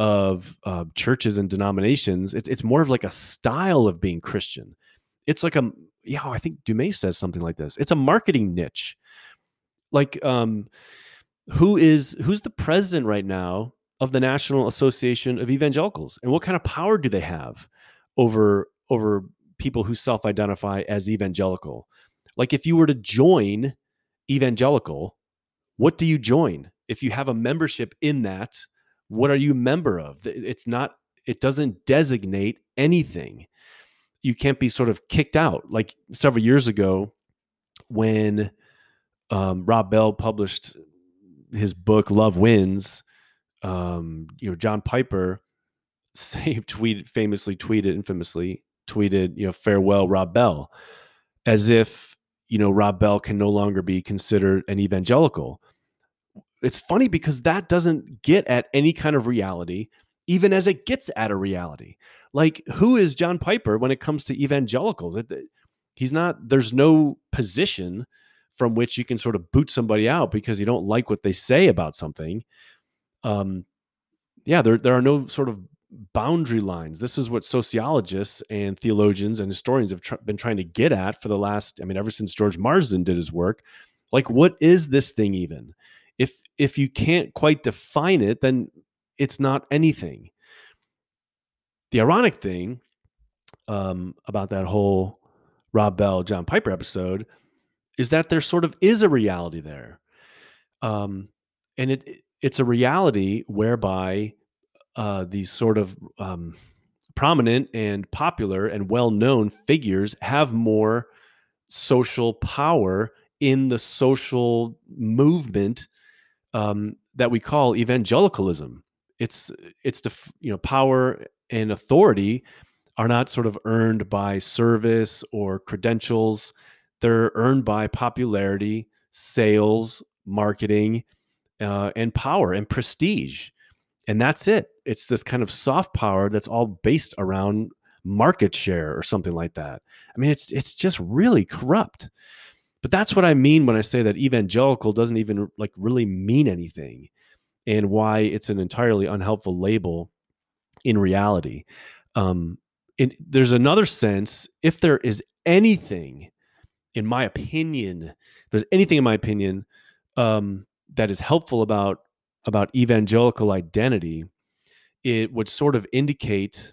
of uh, churches and denominations. It's it's more of like a style of being Christian. It's like a yeah, I think Du Mez says something like this. It's a marketing niche. Like um, who is who's the president right now of the National Association of Evangelicals, and what kind of power do they have over over people who self-identify as evangelical? Like, if you were to join evangelical, what do you join? If you have a membership in that, what are you a member of? It's not. It doesn't designate anything. You can't be sort of kicked out. Like several years ago, when um, Rob Bell published his book Love Wins, um, you know, John Piper famously tweeted infamously tweeted, you know, farewell Rob Bell, as if you know Rob Bell can no longer be considered an evangelical. It's funny because that doesn't get at any kind of reality, even as it gets at a reality. Like, who is John Piper when it comes to evangelicals? It, he's not. There's no position from which you can sort of boot somebody out because you don't like what they say about something. Um, yeah, there there are no sort of boundary lines. This is what sociologists and theologians and historians have tr- been trying to get at for the last, I mean, ever since George Marsden did his work. Like, what is this thing even? If if you can't quite define it, then it's not anything. The ironic thing um, about that whole Rob Bell, John Piper episode is that there sort of is a reality there. Um, and it it's a reality whereby uh, these sort of um, prominent and popular and well-known figures have more social power in the social movement um, that we call evangelicalism. It's it's the you know power and authority are not sort of earned by service or credentials they're earned by popularity, sales, marketing, uh, and power and prestige. And that's it. It's this kind of soft power that's all based around market share or something like that. I mean, it's it's just really corrupt. But that's what I mean when I say that evangelical doesn't even like really mean anything and why it's an entirely unhelpful label in reality. Um, and there's another sense, if there is anything in my opinion, if there's anything in my opinion um, that is helpful about about evangelical identity, it would sort of indicate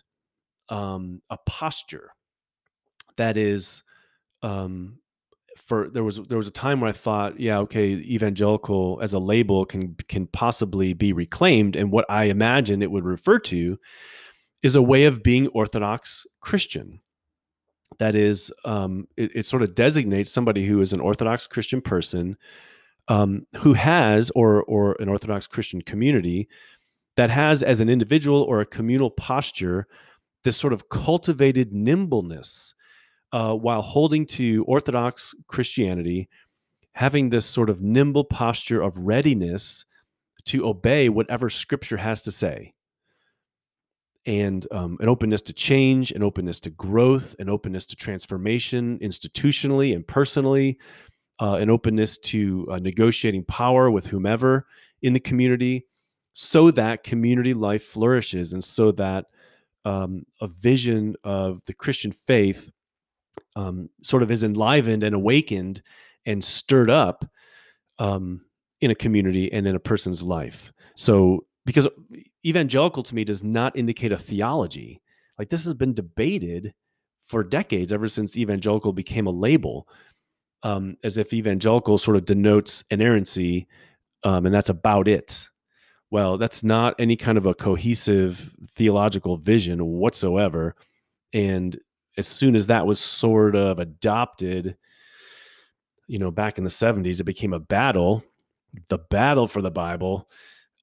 um, a posture that is um, for there was there was a time where I thought, yeah, okay, evangelical as a label can can possibly be reclaimed, and what I imagine it would refer to is a way of being Orthodox Christian. That is um, it, it, sort of designates somebody who is an orthodox christian person um, who has or or an orthodox christian community that has, as an individual or a communal posture, this sort of cultivated nimbleness uh, while holding to Orthodox Christianity, having this sort of nimble posture of readiness to obey whatever Scripture has to say. And um, an openness to change, an openness to growth, an openness to transformation institutionally and personally, uh, an openness to uh, negotiating power with whomever in the community so that community life flourishes and so that um, a vision of the Christian faith um, sort of is enlivened and awakened and stirred up um, in a community and in a person's life. So, because evangelical to me does not indicate a theology. Like this has been debated for decades, ever since evangelical became a label, um, as if evangelical sort of denotes inerrancy, um, and that's about it. Well, that's not any kind of a cohesive theological vision whatsoever. And as soon as that was sort of adopted, you know, back in the 70s, it became a battle, the battle for the Bible.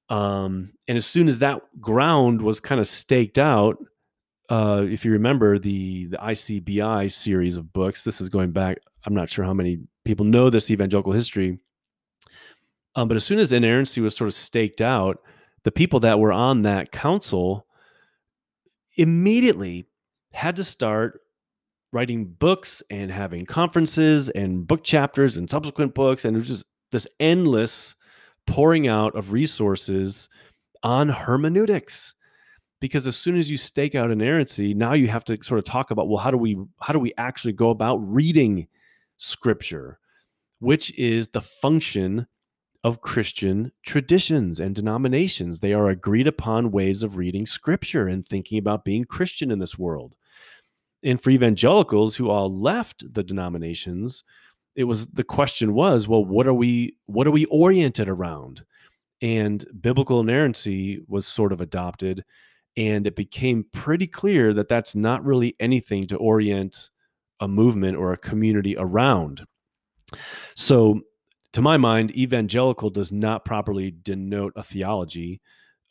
Um, and as soon as that ground was kind of staked out, uh, if you remember the the ICBI series of books, this is going back. I'm not sure how many people know this evangelical history, um, but as soon as inerrancy was sort of staked out, the people that were on that council immediately had to start writing books and having conferences and book chapters and subsequent books, and it was just this endless pouring out of resources on hermeneutics. Because as soon as you stake out inerrancy now you have to sort of talk about well how do we how do we actually go about reading scripture which is the function of christian traditions and denominations. They are agreed upon ways of reading scripture and thinking about being christian in this world and for evangelicals who all left the denominations it was the question was well what are we what are we oriented around? And biblical inerrancy was sort of adopted and it became pretty clear that that's not really anything to orient a movement or a community around. So to my mind evangelical does not properly denote a theology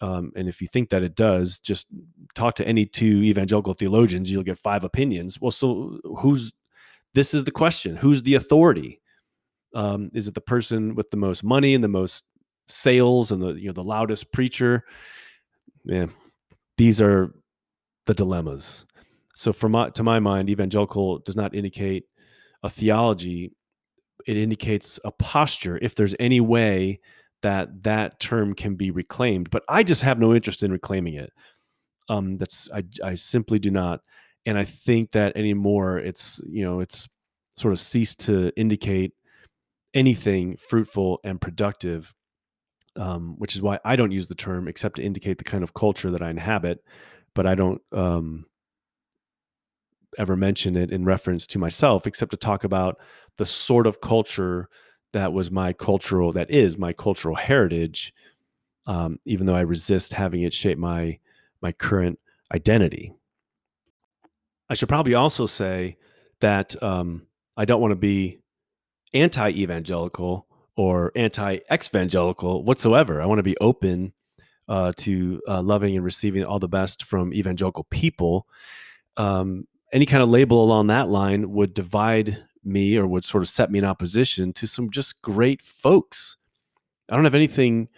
um, and if you think that it does just talk to any two evangelical theologians you'll get five opinions. Well so who's this is the question who's the authority? Um, is it the person with the most money and the most sales and the you know the loudest preacher? Yeah these are the dilemmas. So for my to my mind evangelical does not indicate a theology. It indicates a posture. If there's any way that that term can be reclaimed but i just have no interest in reclaiming it. Um that's i i simply do not and I think that anymore it's you know it's sort of ceased to indicate anything fruitful and productive, um, which is why I don't use the term except to indicate the kind of culture that I inhabit, but I don't um, ever mention it in reference to myself except to talk about the sort of culture that was my cultural that is my cultural heritage um, even though i resist having it shape my my current identity I should probably also say that um, I don't want to be anti evangelical or anti evangelical whatsoever. I want to be open uh, to uh, loving and receiving all the best from evangelical people. Um, any kind of label along that line would divide me or would sort of set me in opposition to some just great folks. I don't have anything,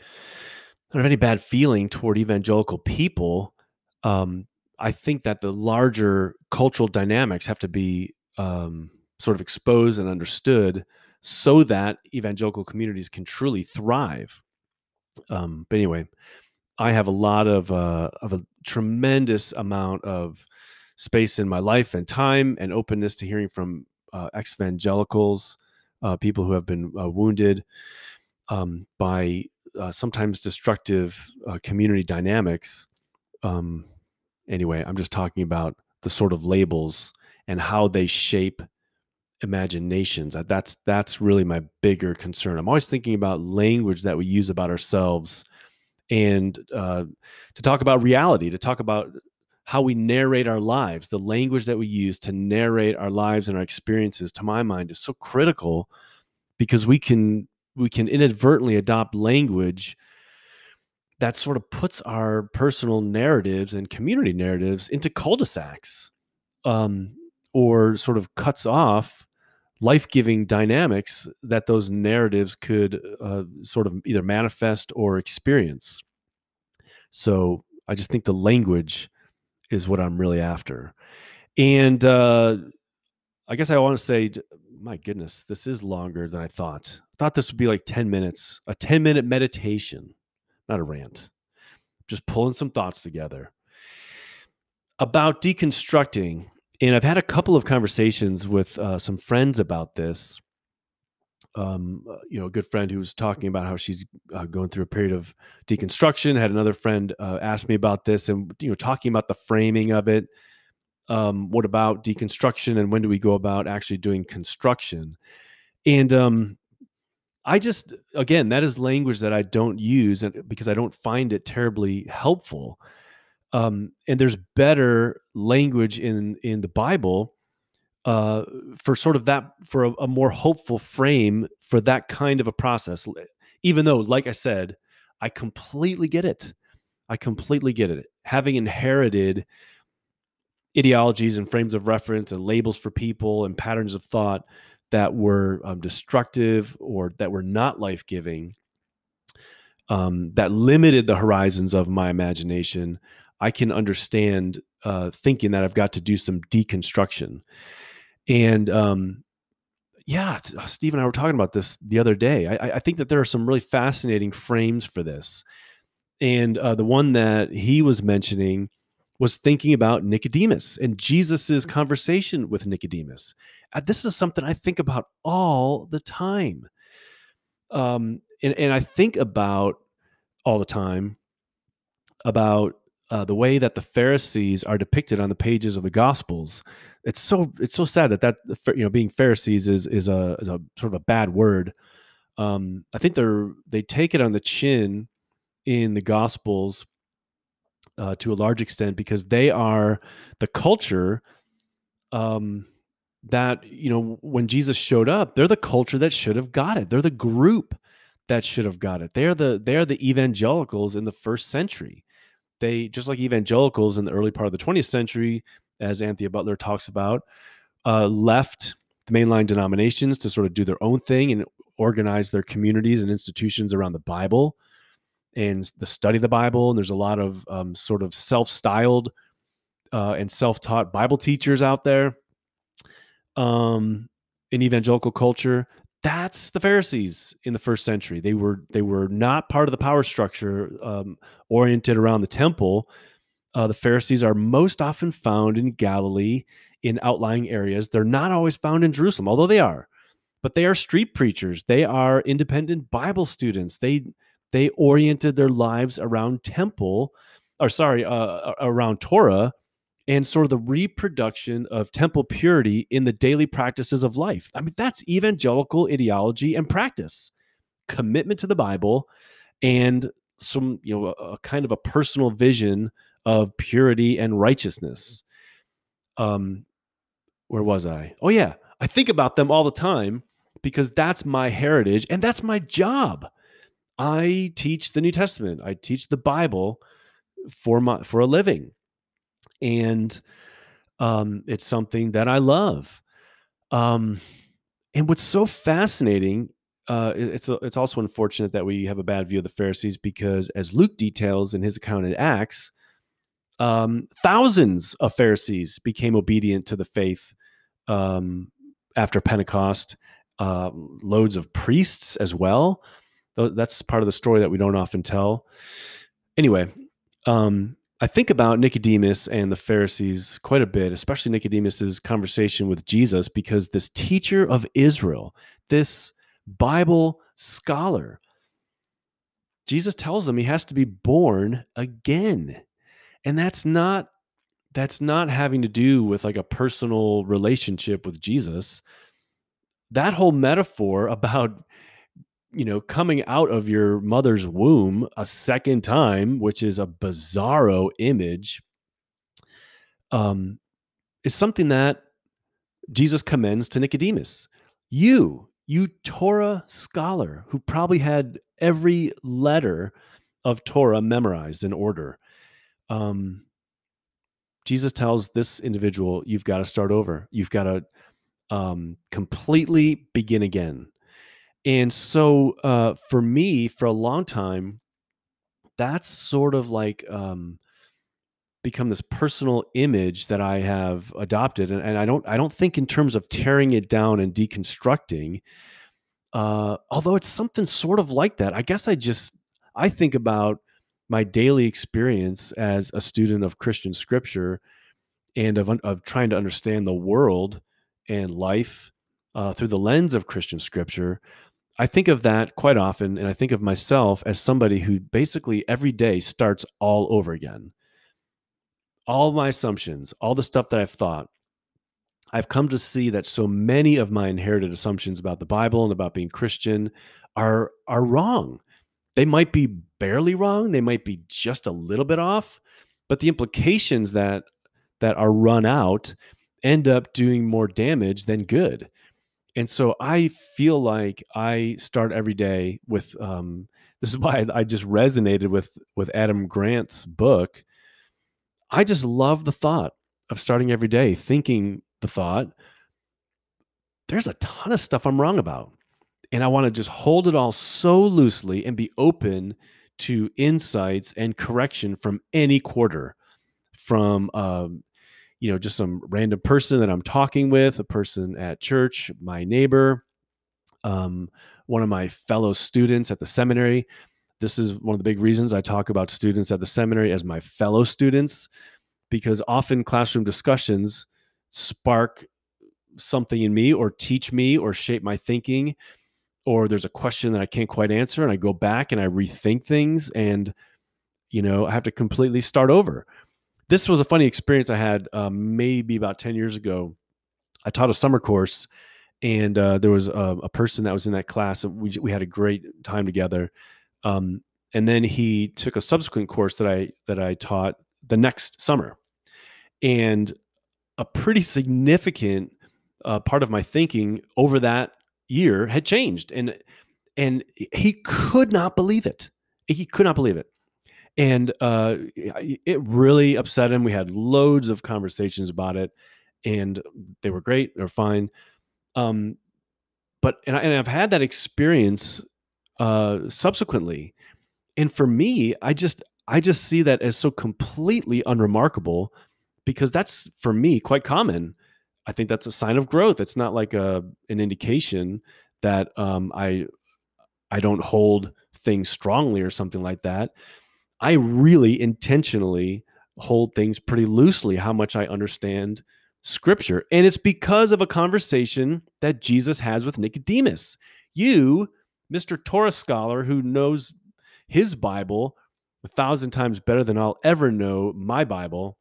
I don't have any bad feeling toward evangelical people. Um, I think that the larger cultural dynamics have to be um, sort of exposed and understood so that evangelical communities can truly thrive. Um, but anyway, I have a lot of uh, of a tremendous amount of space in my life and time and openness to hearing from uh, ex-evangelicals, uh, people who have been uh, wounded um, by uh, sometimes destructive uh, community dynamics. Um, anyway, I'm just talking about the sort of labels and how they shape imaginations. That's that's really my bigger concern. I'm always thinking about language that we use about ourselves, and uh, to talk about reality, to talk about how we narrate our lives, the language that we use to narrate our lives and our experiences. To my mind, is so critical because we can we can inadvertently adopt language that sort of puts our personal narratives and community narratives into cul-de-sacs um, or sort of cuts off life-giving dynamics that those narratives could uh, sort of either manifest or experience so i just think the language is what i'm really after and uh, i guess i want to say my goodness this is longer than i thought i thought this would be like 10 minutes a 10 minute meditation not a rant, just pulling some thoughts together about deconstructing. And I've had a couple of conversations with uh, some friends about this. Um, uh, you know, a good friend who was talking about how she's uh, going through a period of deconstruction. Had another friend uh, ask me about this, and you know, talking about the framing of it. Um, what about deconstruction, and when do we go about actually doing construction? And um, I just again that is language that I don't use because I don't find it terribly helpful. Um, and there's better language in in the Bible uh, for sort of that for a, a, more hopeful frame for that kind of a process. Even though, like I said, I completely get it. I completely get it. Having inherited ideologies and frames of reference and labels for people and patterns of thought that were um, destructive or that were not life giving, um, that limited the horizons of my imagination, I can understand uh, thinking that I've got to do some deconstruction. And um, yeah, uh, Steve and I were talking about this the other day. I, I, think that there are some really fascinating frames for this. And uh, the one that he was mentioning was thinking about Nicodemus and Jesus's mm. conversation with Nicodemus. Uh, this is something I think about all the time. Um, and, and I think about all the time about uh, the way that the Pharisees are depicted on the pages of the Gospels. It's so it's so sad that that you know being Pharisees is is a is a sort of a bad word. Um, I think they're they take it on the chin in the Gospels uh, to a large extent because they are the culture um, that you know when Jesus showed up, they're the culture that should have got it. They're the group that should have got it. They are the they are the evangelicals in the first century. They just like evangelicals in the early part of the 20th century, as Anthea Butler talks about, uh, left the mainline denominations to sort of do their own thing and organize their communities and institutions around the Bible and the study of the Bible. And there's a lot of um, sort of self-styled uh, and self-taught Bible teachers out there um, in evangelical culture. That's the Pharisees in the first century. They were they were not part of the power structure um, oriented around the temple. Uh, the Pharisees are most often found in Galilee in outlying areas. They're not always found in Jerusalem, although they are. But they are street preachers. They are independent Bible students. They they oriented their lives around temple or sorry uh, around torah and sort of the reproduction of temple purity in the daily practices of life. I mean that's evangelical ideology and practice. Commitment to the bible and some you know a, a kind of a personal vision of purity and righteousness. Um where was i? Oh yeah. I think about them all the time because that's my heritage and that's my job. I teach the New Testament. I teach the Bible for my for a living, and um, it's something that I love. Um, and what's so fascinating, uh, it's a, it's also unfortunate that we have a bad view of the Pharisees because, as Luke details in his account in Acts, um, thousands of Pharisees became obedient to the faith um, after Pentecost. Uh, loads of priests as well that's part of the story that we don't often tell. Anyway, um, I think about Nicodemus and the Pharisees quite a bit, especially Nicodemus's conversation with Jesus, because this teacher of Israel, this Bible scholar, Jesus tells him he has to be born again. And that's not that's not having to do with like a personal relationship with Jesus. That whole metaphor about you know, coming out of your mother's womb a second time, which is a bizarro image, um, is something that Jesus commends to Nicodemus. You, you Torah scholar who probably had every letter of Torah memorized in order. Um, Jesus tells this individual, you've got to start over. You've got to um, completely begin again. And so uh, for me, for a long time, that's sort of like um, become this personal image that I have adopted, and, and I don't I don't think in terms of tearing it down and deconstructing. Uh, although it's something sort of like that. I guess I just I think about my daily experience as a student of Christian scripture and of of trying to understand the world and life uh, through the lens of Christian scripture. I think of that quite often, and I think of myself as somebody who basically every day starts all over again. All my assumptions, all the stuff that I've thought, I've come to see that so many of my inherited assumptions about the Bible and about being Christian are are wrong. They might be barely wrong, they might be just a little bit off, but the implications that that are run out end up doing more damage than good and so I feel like I start every day with um, this is why I just resonated with with Adam Grant's book. I just love the thought of starting every day thinking the thought there's a ton of stuff I'm wrong about. And I want to just hold it all so loosely and be open to insights and correction from any quarter, from um, you know, just some random person that I'm talking with, a person at church, my neighbor, um, one of my fellow students at the seminary. This is one of the big reasons I talk about students at the seminary as my fellow students, because often classroom discussions spark something in me or teach me or shape my thinking or there's a question that I can't quite answer and I go back and I rethink things and you know I have to completely start over this was a funny experience I had um, maybe about 10 years ago. I taught a summer course and uh, there was a, a, person that was in that class. And we, we had a great time together. Um, and then he took a subsequent course that I, that I taught the next summer. And a pretty significant uh, part of my thinking over that year had changed. And, and he could not believe it. He could not believe it and uh, it really upset him. We had loads of conversations about it, and they were great. They're fine. Um, but and, I, and I've had that experience uh, subsequently, and for me, I just I just see that as so completely unremarkable because that's for me quite common. I think that's a sign of growth. It's not like a an indication that um, I I don't hold things strongly or something like that. I really intentionally hold things pretty loosely how much I understand scripture. And it's because of a conversation that Jesus has with Nicodemus. You, Mr. Torah scholar who knows his Bible a thousand times better than I'll ever know my Bible,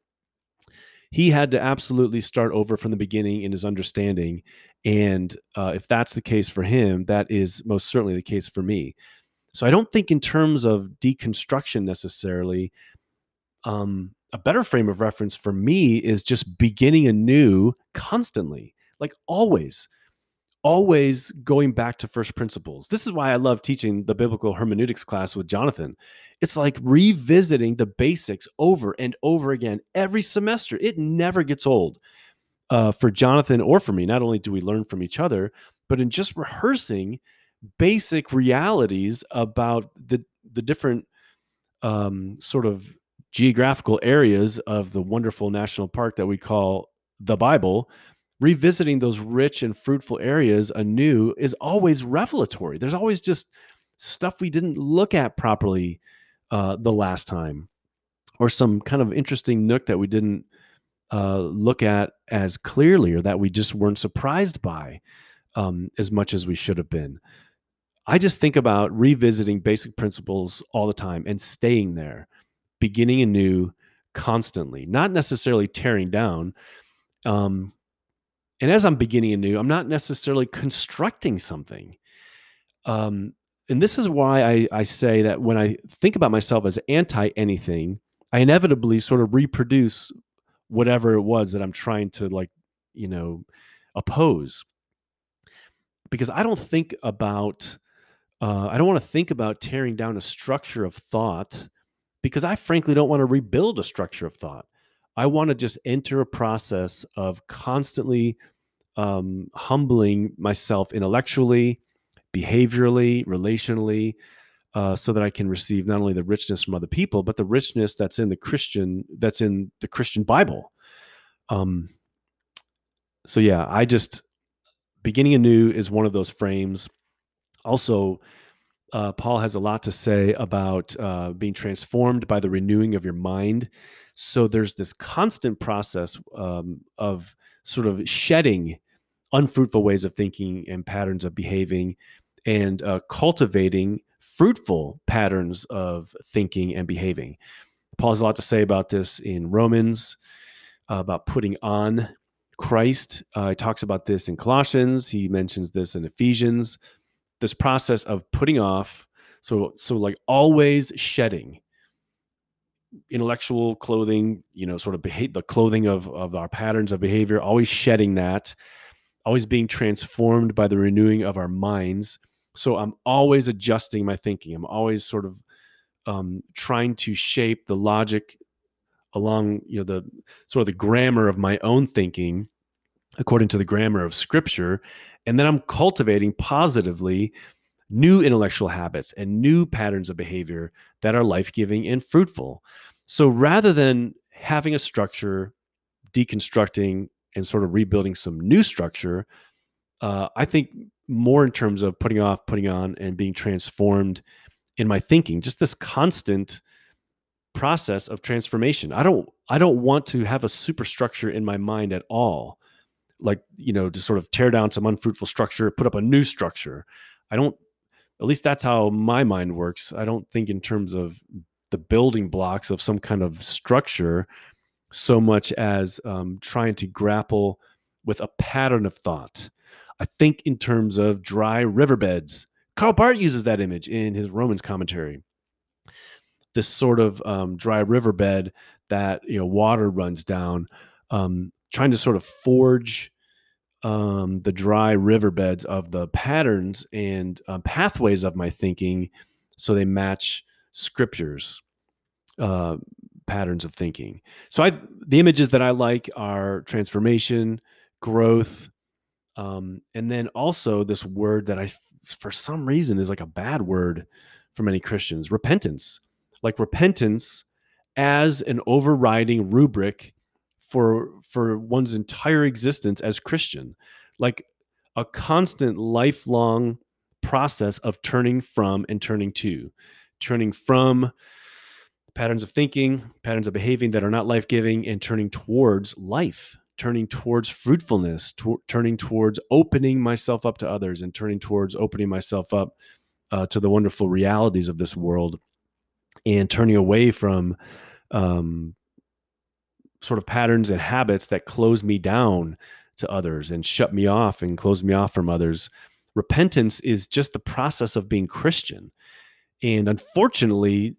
he had to absolutely start over from the beginning in his understanding. And uh, if that's the case for him, that is most certainly the case for me. So I don't think in terms of deconstruction necessarily. Um, a better frame of reference for me is just beginning anew constantly, like always, always going back to first principles. This is why I love teaching the biblical hermeneutics class with Jonathan. It's like revisiting the basics over and over again every semester. It never gets old uh, for Jonathan or for me. Not only do we learn from each other, but in just rehearsing basic realities about the the different um, sort of geographical areas of the wonderful national park that we call the Bible, revisiting those rich and fruitful areas anew is always revelatory. There's always just stuff we didn't look at properly uh, the last time, or some kind of interesting nook that we didn't uh, look at as clearly, or that we just weren't surprised by um, as much as we should have been. I just think about revisiting basic principles all the time and staying there, beginning anew constantly, not necessarily tearing down. Um, and as I'm beginning anew, I'm not necessarily constructing something. Um, and this is why I, I say that when I think about myself as anti anything, I inevitably sort of reproduce whatever it was that I'm trying to like, you know, oppose. Because I don't think about Uh, I don't want to think about tearing down a structure of thought because I frankly don't want to rebuild a structure of thought. I want to just enter a process of constantly um, humbling myself intellectually, behaviorally, relationally, uh, so that I can receive not only the richness from other people, but the richness that's in the Christian, that's in the Christian Bible. Um, so yeah, I just beginning anew is one of those frames. Also, uh, Paul has a lot to say about uh, being transformed by the renewing of your mind. So there's this constant process um, of sort of shedding unfruitful ways of thinking and patterns of behaving and uh, cultivating fruitful patterns of thinking and behaving. Paul has a lot to say about this in Romans, uh, about putting on Christ. Uh, he talks about this in Colossians. He mentions this in Ephesians. This process of putting off, so so like always shedding intellectual clothing, you know, sort of the clothing of of our patterns of behavior, always shedding that, always being transformed by the renewing of our minds. So I'm always adjusting my thinking. I'm always sort of um, trying to shape the logic along you know the sort of the grammar of my own thinking according to the grammar of scripture and then i'm cultivating positively new intellectual habits and new patterns of behavior that are life-giving and fruitful so rather than having a structure deconstructing and sort of rebuilding some new structure uh, i think more in terms of putting off putting on and being transformed in my thinking just this constant process of transformation. I don't I don't want to have a superstructure in my mind at all. Like, you know, to sort of tear down some unfruitful structure, put up a new structure. I don't at least that's how my mind works. I don't think in terms of the building blocks of some kind of structure so much as um, trying to grapple with a pattern of thought. I think in terms of dry riverbeds. Karl Barth uses that image in his Romans commentary this sort of um, dry riverbed that you know water runs down, um, trying to sort of forge um, the dry riverbeds of the patterns and uh, pathways of my thinking, so they match scriptures uh, patterns of thinking. So I the images that I like are transformation, growth, um, and then also this word that I for some reason is like a bad word for many Christians, repentance like repentance as an overriding rubric for for one's entire existence as Christian, like a constant lifelong process of turning from and turning to, turning from patterns of thinking, patterns of behaving that are not life giving, and turning towards life, turning towards fruitfulness, to- turning towards opening myself up to others, and turning towards opening myself up uh, to the wonderful realities of this world and turning away from um, sort of patterns and habits that close me down to others and shut me off and close me off from others. Repentance is just the process of being Christian. And unfortunately,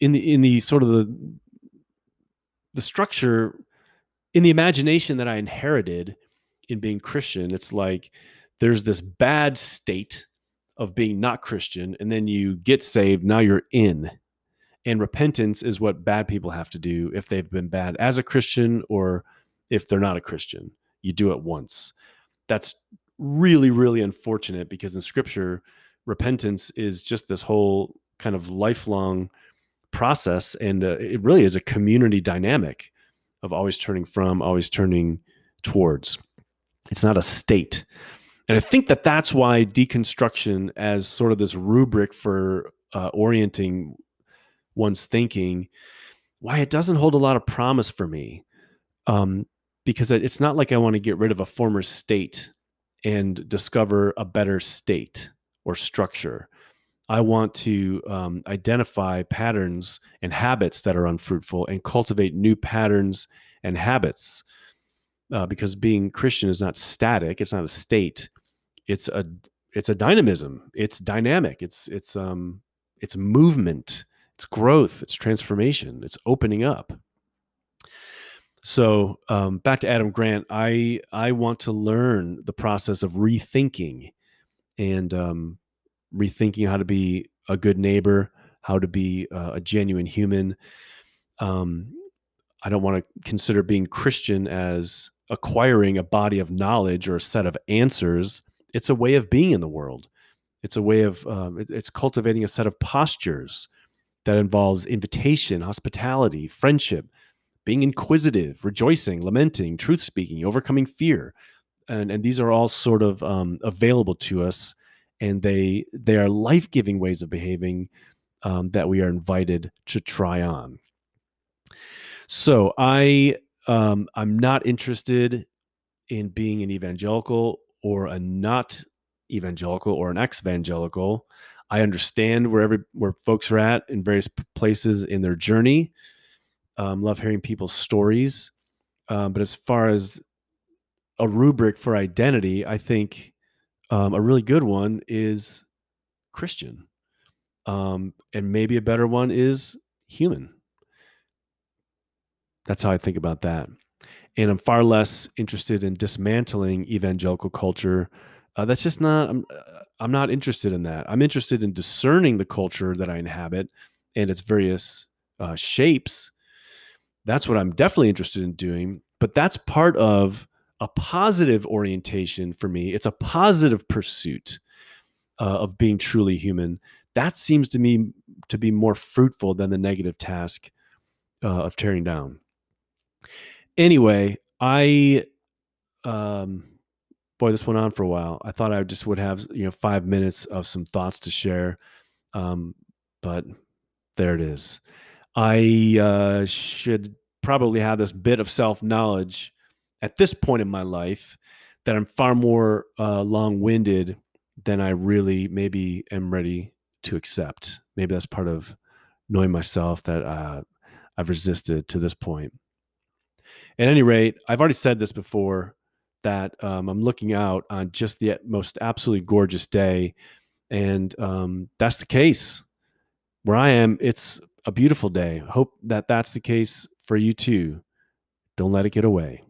in the in the sort of the the structure in the imagination that I inherited in being Christian, it's like there's this bad state of being not Christian, and then you get saved, now you're in. And repentance is what bad people have to do if they've been bad as a Christian or if they're not a Christian. You do it once. That's really, really unfortunate because in scripture, repentance is just this whole kind of lifelong process. And uh, it really is a community dynamic of always turning from, always turning towards. It's not a state. And I think that that's why deconstruction, as sort of this rubric for uh, orienting one's thinking, why it doesn't hold a lot of promise for me. Um, because it's not like I want to get rid of a former state and discover a better state or structure. I want to um, identify patterns and habits that are unfruitful and cultivate new patterns and habits. Uh, because being Christian is not static; it's not a state it's a it's a dynamism it's dynamic it's it's um it's movement it's growth it's transformation it's opening up so um, back to adam grant i i want to learn the process of rethinking and um, rethinking how to be a good neighbor, how to be uh, a genuine human. Um, I don't want to consider being Christian as acquiring a body of knowledge or a set of answers. It's a way of being in the world. It's a way of um, it, it's cultivating a set of postures that involves invitation, hospitality, friendship, being inquisitive, rejoicing, lamenting, truth speaking, overcoming fear, and and these are all sort of um, available to us, and they they are life giving ways of behaving um, that we are invited to try on. So I um, I'm not interested in being an evangelical or a not evangelical or an ex-evangelical. I understand where every where folks are at in various places in their journey. Um, love hearing people's stories, um, but as far as a rubric for identity, I think um, a really good one is Christian, um, and maybe a better one is human. That's how I think about that. And I'm far less interested in dismantling evangelical culture. Uh, that's just not. I'm. I'm not interested in that. I'm interested in discerning the culture that I inhabit and its various uh, shapes. That's what I'm definitely interested in doing. But that's part of a positive orientation for me. It's a positive pursuit uh, of being truly human. That seems to me to be more fruitful than the negative task uh, of tearing down. Anyway, I um, boy, this went on for a while. I thought I just would have you know five minutes of some thoughts to share, um, but there it is. I uh, should probably have this bit of self knowledge at this point in my life that I'm far more uh, long winded than I really maybe am ready to accept. Maybe that's part of knowing myself that uh, I've resisted to this point. At any rate, I've already said this before that um, I'm looking out on just the most absolutely gorgeous day. And um, that's the case. Where I am, it's a beautiful day. Hope that that's the case for you too. Don't let it get away.